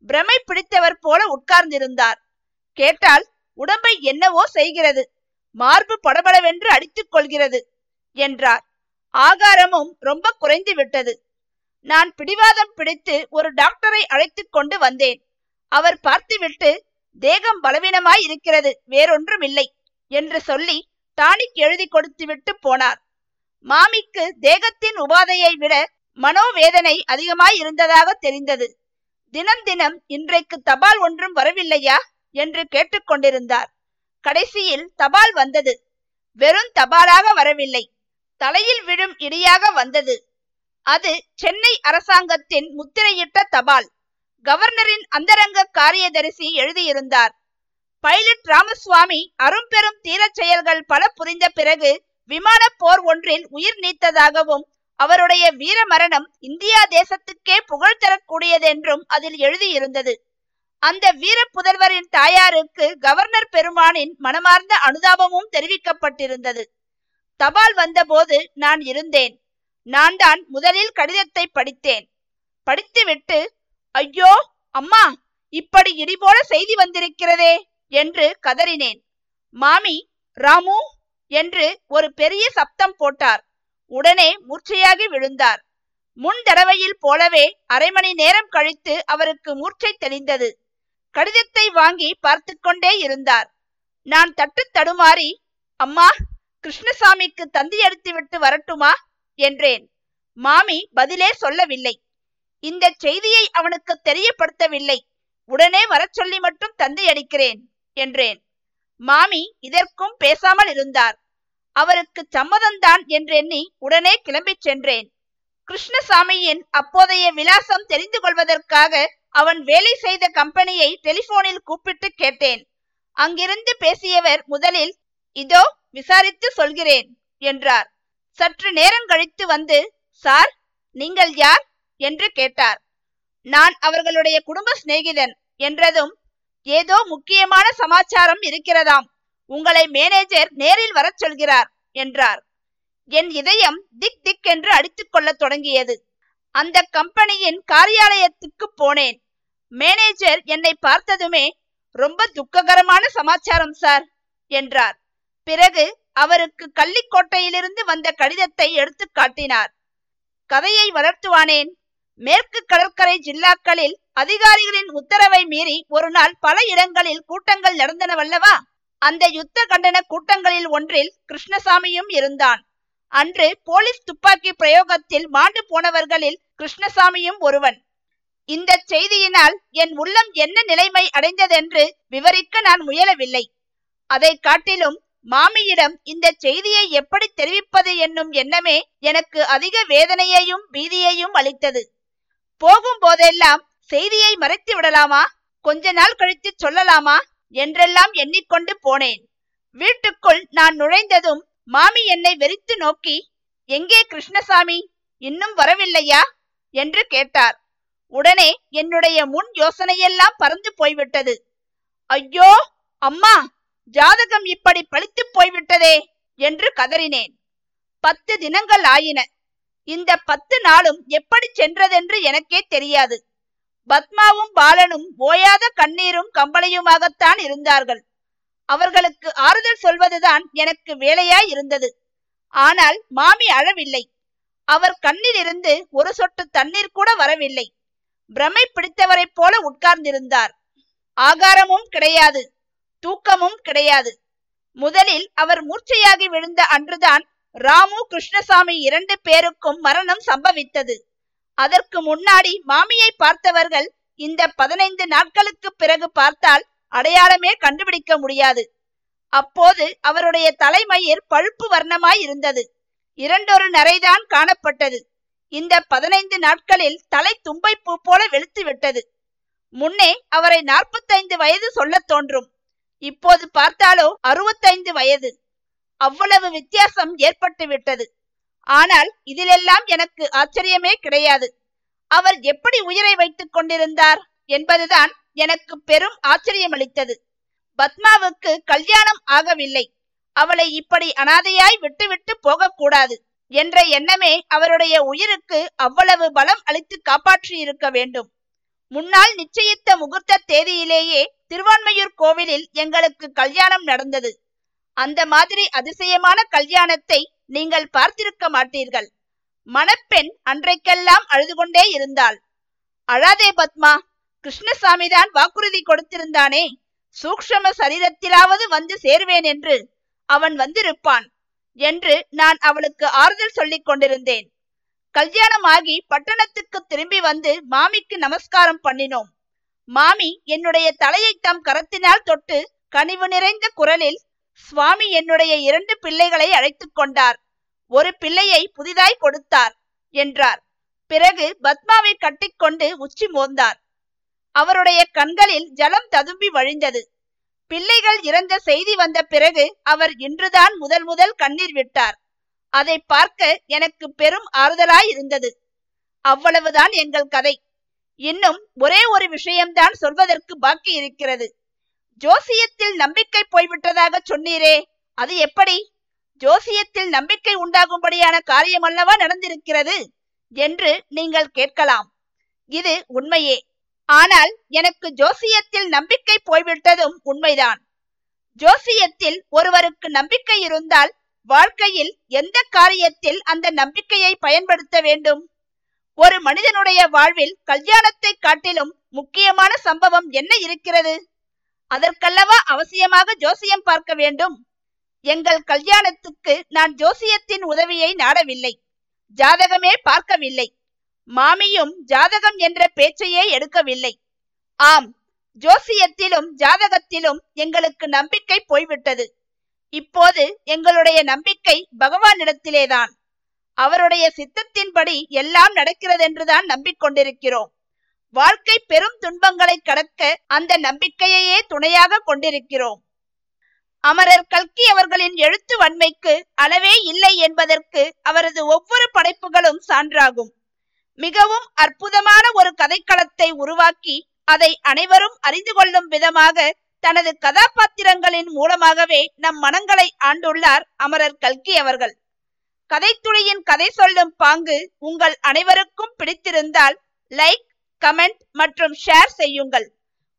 பிரமை பிடித்தவர் போல உட்கார்ந்திருந்தார். கேட்டால் உடம்பை என்னவோ செய்கிறது. மார்பு படபடவென்று அடித்துக் கொள்கிறது என்றார். ஆகாரமும் ரொம்ப குறைந்து விட்டது. நான் பிடிவாதம் பிடித்து ஒரு டாக்டரை அழைத்து கொண்டு வந்தேன். அவர் பார்த்துவிட்டு தேகம் பலவீனமாய் இருக்கிறது வேறொன்றும் இல்லை என்று சொல்லி டானிக் எழுதி கொடுத்துவிட்டு போனார். மாமிக்கு தேகத்தின் உபாதையை விட மனோவேதனை அதிகமாய் இருந்ததாக தெரிந்தது. தினம் தினம் இன்றைக்கு தபால் ஒன்றும் வரவில்லையா? என்று கேட்டுக்கொண்டிருந்தார் கடைசியில் தபால் வந்தது. வெறும் தபாலாக வரவில்லை தலையில் விழும் இடியாக வந்தது. அது சென்னை அரசாங்கத்தின் முத்திரையிட்ட தபால். கவர்னரின் அந்தரங்க காரியதரிசி எழுதியிருந்தார். பைலட் ராமசுவாமி அரும்பெரும் தீரச் செயல்கள் பல புரிந்த பிறகு விமான போர் ஒன்றில் உயிர் நீத்ததாகவும் அவருடைய வீர மரணம் இந்தியா தேசத்துக்கே புகழ் தரக்கூடியதென்றும் அதில் எழுதியிருந்தது. அந்த வீர புதல்வரின் தாயாருக்கு கவர்னர் பெருமானின் மனமார்ந்த அனுதாபமும் தெரிவிக்கப்பட்டிருந்தது. தபால் வந்தபோது நான் இருந்தேன். நான் தான் முதலில் கடிதத்தை படித்தேன். படித்துவிட்டு ஐயோ அம்மா இப்படி இடிபோல செய்தி வந்திருக்கிறதே என்று கதறினேன். மாமி ராமு என்று ஒரு பெரிய சப்தம் போட்டார். உடனே மூர்ச்சையாகி விழுந்தார். முன் தடவையில் போலவே அரை மணி நேரம் கழித்து அவருக்கு மூர்ச்சை தெளிந்தது. கடிதத்தை வாங்கி பார்த்து கொண்டே இருந்தார். நான் தட்டு தடுமாறி அம்மா கிருஷ்ணசாமிக்கு தந்தி எடுத்து விட்டு வரட்டுமா? என்றேன். மாமி பதிலே சொல்லவில்லை. இந்த செய்தியை அவனுக்கு தெரியப்படுத்தவில்லை. உடனே வரச் சொல்லி மட்டும் தந்தை அடிக்கிறேன் என்றேன். மாமி இதற்கும் பேசாமல் இருந்தார். அவருக்கு சம்மதம்தான் என்றெண்ணி உடனே கிளம்பிச் சென்றேன். கிருஷ்ணசாமியின் அப்போதைய விலாசம் தெரிந்து கொள்வதற்காக அவன் வேலை செய்த கம்பெனியை டெலிபோனில் கூப்பிட்டு கேட்டேன். அங்கிருந்து பேசியவர் முதலில் இதோ விசாரித்து சொல்கிறேன் என்றார். சற்று நேரம் கழித்து வந்து சார் நீங்கள் யார்? என்று கேட்டார். நான் அவர்களுடைய குடும்ப சிநேகிதன் என்றதும் ஏதோ முக்கியமான சமாச்சாரம் இருக்கிறதாம். உங்களை மேனேஜர் நேரில் வரச் சொல்கிறார் என்றார். என் இதயம் திக் திக் என்று அடித்துக் கொள்ளத் தொடங்கியது. அந்த கம்பெனியின் காரியாலயத்துக்கு போனேன். மேனேஜர் என்னை பார்த்ததுமே ரொம்ப துக்ககரமான சமாச்சாரம் சார் என்றார். பிறகு அவருக்கு கள்ளிக்கோட்டையிலிருந்து வந்த கடிதத்தை எடுத்து காட்டினார். கதையை வளர்த்துவானேன்? மேற்கு கடற்கரை ஜில்லாக்களில் அதிகாரிகளின் உத்தரவை மீறி ஒரு நாள் பல இடங்களில் கூட்டங்கள் நடந்தனவல்லவா அந்த யுத்த கண்டன கூட்டங்களில் ஒன்றில் கிருஷ்ணசாமியும் இருந்தான். அன்று போலீஸ் துப்பாக்கி பிரயோகத்தில் மாண்டு போனவர்களில் கிருஷ்ணசாமியும் ஒருவன். இந்த செய்தியினால் என் உள்ளம் என்ன நிலைமை அடைந்ததென்று விவரிக்க நான் முயலவில்லை. அதை காட்டிலும் மாமியிடம் இந்த செய்தியை எப்படி தெரிவிப்பது என்னும் எண்ணமே எனக்கு அதிக வேதனையையும் பீதியையும் அளித்தது. போகும் போதெல்லாம் செய்தியை மறைத்து விடலாமா? கொஞ்ச நாள் கழித்து சொல்லலாமா? என்றெல்லாம் எண்ணிக்கொண்டு போனேன். வீட்டுக்குள் நான் நுழைந்ததும் மாமி என்னை வெறித்து நோக்கி எங்கே கிருஷ்ணசாமி? இன்னும் வரவில்லையா? என்று கேட்டார். உடனே என்னுடைய முன் யோசனையெல்லாம் பறந்து போய்விட்டது. ஐயோ! அம்மா! ஜாதகம் இப்படி பழித்து போய்விட்டதே என்று கதறினேன். பத்து தினங்கள் ஆயின. இந்த பத்து நாளும் எப்படி சென்றதென்று எனக்கே தெரியாது. பத்மாவும் பாலனும் ஓயாத கண்ணீரும் கம்பளையுமாகத்தான் இருந்தார்கள். அவர்களுக்கு ஆறுதல் சொல்வதுதான் எனக்கு வேலையாய் இருந்தது. ஆனால் மாமி அழவில்லை. அவர் கண்ணிலிருந்து ஒரு சொட்டு தண்ணீர் கூட வரவில்லை. பிரமை பிடித்தவரைப் போல உட்கார்ந்திருந்தார். ஆகாரமும் கிடையாது. தூக்கமும் கிடையாது. முதலில் அவர் மூர்ச்சையாகி விழுந்த அன்றுதான் ராமு கிருஷ்ணசாமி இரண்டு பேருக்கும் மரணம் சம்பவித்தது. அதற்கு முன்னாடி மாமியை பார்த்தவர்கள் இந்த பதினைந்து நாட்களுக்கு பிறகு பார்த்தால் அடையாளமே கண்டுபிடிக்க முடியாது. அப்போது அவருடைய தலைமயிர் பழுப்பு வர்ணமாய் இருந்தது. இரண்டொரு நரைதான் காணப்பட்டது. இந்த பதினைந்து நாட்களில் தலை தும்பை பூ போல வெளுத்து விட்டது. முன்னே அவரை நாற்பத்தைந்து வயது சொல்லத் தோன்றும். இப்போது பார்த்தாலோ அறுபத்தைந்து வயது. அவ்வளவு வித்தியாசம் ஏற்பட்டு விட்டது. ஆனால் இதிலெல்லாம் எனக்கு ஆச்சரியமே கிடையாது. அவர் எப்படி உயிரை வைத்துக் கொண்டிருந்தார் என்பதுதான் எனக்கு பெரும் ஆச்சரியமளித்தது. பத்மாவுக்கு கல்யாணம் ஆகவில்லை. அவளை இப்படி அனாதையாய் விட்டுவிட்டு போகக்கூடாது என்ற எண்ணமே அவருடைய உயிருக்கு அவ்வளவு பலம் அளித்து காப்பாற்றியிருக்க வேண்டும். முன்னால் நிச்சயித்த முகூர்த்த தேதியிலேயே திருவான்மையூர் கோவிலில் எங்களுக்கு கல்யாணம் நடந்தது. அந்த மாதிரி அதிசயமான கல்யாணத்தை நீங்கள் பார்த்திருக்க மாட்டீர்கள். மணப்பெண் அன்றைக்கெல்லாம் அழுது கொண்டே இருந்தாள். அழாதே பத்மா கிருஷ்ணசாமி தான் வாக்குறுதி கொடுத்திருந்தானே. சூக்ஷம சரீரத்திலாவது வந்து சேருவேன் என்று அவன் வந்திருப்பான் என்று நான் அவளுக்கு ஆறுதல் சொல்லிக் கொண்டிருந்தேன். கல்யாணம் ஆகி பட்டணத்துக்கு திரும்பி வந்து மாமிக்கு நமஸ்காரம் பண்ணினோம். மாமி என்னுடைய தலையை தம் கரத்தினால் தொட்டு கனிவு நிறைந்த குரலில் சுவாமி என்னுடைய இரண்டு பிள்ளைகளை அழைத்து கொண்டார். ஒரு பிள்ளையை புதிதாய் கொடுத்தார் என்றார். பிறகு பத்மாவை கட்டிக்கொண்டு உச்சி மோந்தார். அவருடைய கண்களில் ஜலம் ததும்பி வழிந்தது. பிள்ளைகள் இறந்த செய்தி வந்த பிறகு அவர் இன்றுதான் முதல் முதல் கண்ணீர் விட்டார். அதை பார்க்க எனக்கு பெரும் ஆறுதலாய் இருந்தது அவ்வளவுதான் எங்கள் கதை. இன்னும் ஒரே ஒரு விஷயம்தான் சொல்வதற்கு பாக்கி இருக்கிறது. ஜோசியத்தில் நம்பிக்கை போய்விட்டதாக சொன்னீரே அது எப்படி? ஜோசியத்தில் நம்பிக்கை உண்டாகும்படியான காரியம் அல்லவா நடந்திருக்கிறது என்று நீங்கள் கேட்கலாம். இது உண்மையே. ஆனால் எனக்கு ஜோசியத்தில் நம்பிக்கை போய்விட்டதும் உண்மைதான். ஜோசியத்தில் ஒருவருக்கு நம்பிக்கை இருந்தால் வாழ்க்கையில் எந்த காரியத்தில் அந்த நம்பிக்கையை பயன்படுத்த வேண்டும்? ஒரு மனிதனுடைய வாழ்வில் கல்யாணத்தை காட்டிலும் முக்கியமான சம்பவம் என்ன இருக்கிறது? அதற்கல்லவா அவசியமாக ஜோசியம் பார்க்க வேண்டும்? எங்கள் கல்யாணத்துக்கு நான் ஜோசியத்தின் உதவியை நாடவில்லை. ஜாதகமே பார்க்கவில்லை. மாமியும் ஜாதகம் என்ற பேச்சையே எடுக்கவில்லை. ஆம் ஜோசியத்திலும் ஜாதகத்திலும் எங்களுக்கு நம்பிக்கை போய்விட்டது. இப்போது எங்களுடைய நம்பிக்கை பகவானிடத்திலேதான். அவருடைய சித்தத்தின்படி எல்லாம் நடக்கிறதென்றுதான் நம்பிக்கொண்டிருக்கிறோம். வாழ்க்கை பெரும் துன்பங்களை கடக்க அந்த நம்பிக்கையையே துணையாக கொண்டிருக்கிறோம். அமரர் கல்கி அவர்களின் எழுத்து வன்மைக்கு அளவே இல்லை என்பதற்கு அவரது ஒவ்வொரு படைப்புகளும் சான்றாகும். மிகவும் அற்புதமான ஒரு கதைக்களத்தை உருவாக்கி அதை அனைவரும் அறிந்து கொள்ளும் விதமாக தனது கதாபாத்திரங்களின் மூலமாகவே நம் மனங்களை ஆண்டுள்ளார் அமரர் கல்கி அவர்கள். கதைத்துளியின் கதை சொல்லும் பாங்கு உங்கள் அனைவருக்கும் பிடித்திருந்தால் லைக் கமெண்ட் மற்றும் ஷேர் செய்யுங்கள்.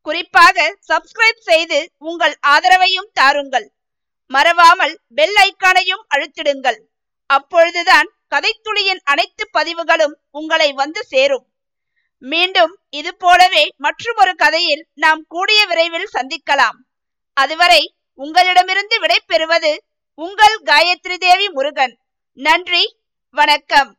குறிப்பாக சப்ஸ்கிரைப் செய்து உங்கள் ஆதரவையும் தாருங்கள். மறவாமல் பெல் ஐக்கானையும் அழுத்திடுங்கள். அப்பொழுதுதான் கதைத்துளியின் அனைத்து பதிவுகளும் உங்களை வந்து சேரும். மீண்டும் இது போலவே மற்றொரு கதையில் நாம் கூடிய விரைவில் சந்திக்கலாம். அதுவரை உங்களிடமிருந்து விடை பெறுவது உங்கள் காயத்ரி தேவி முருகன். நன்றி வணக்கம்.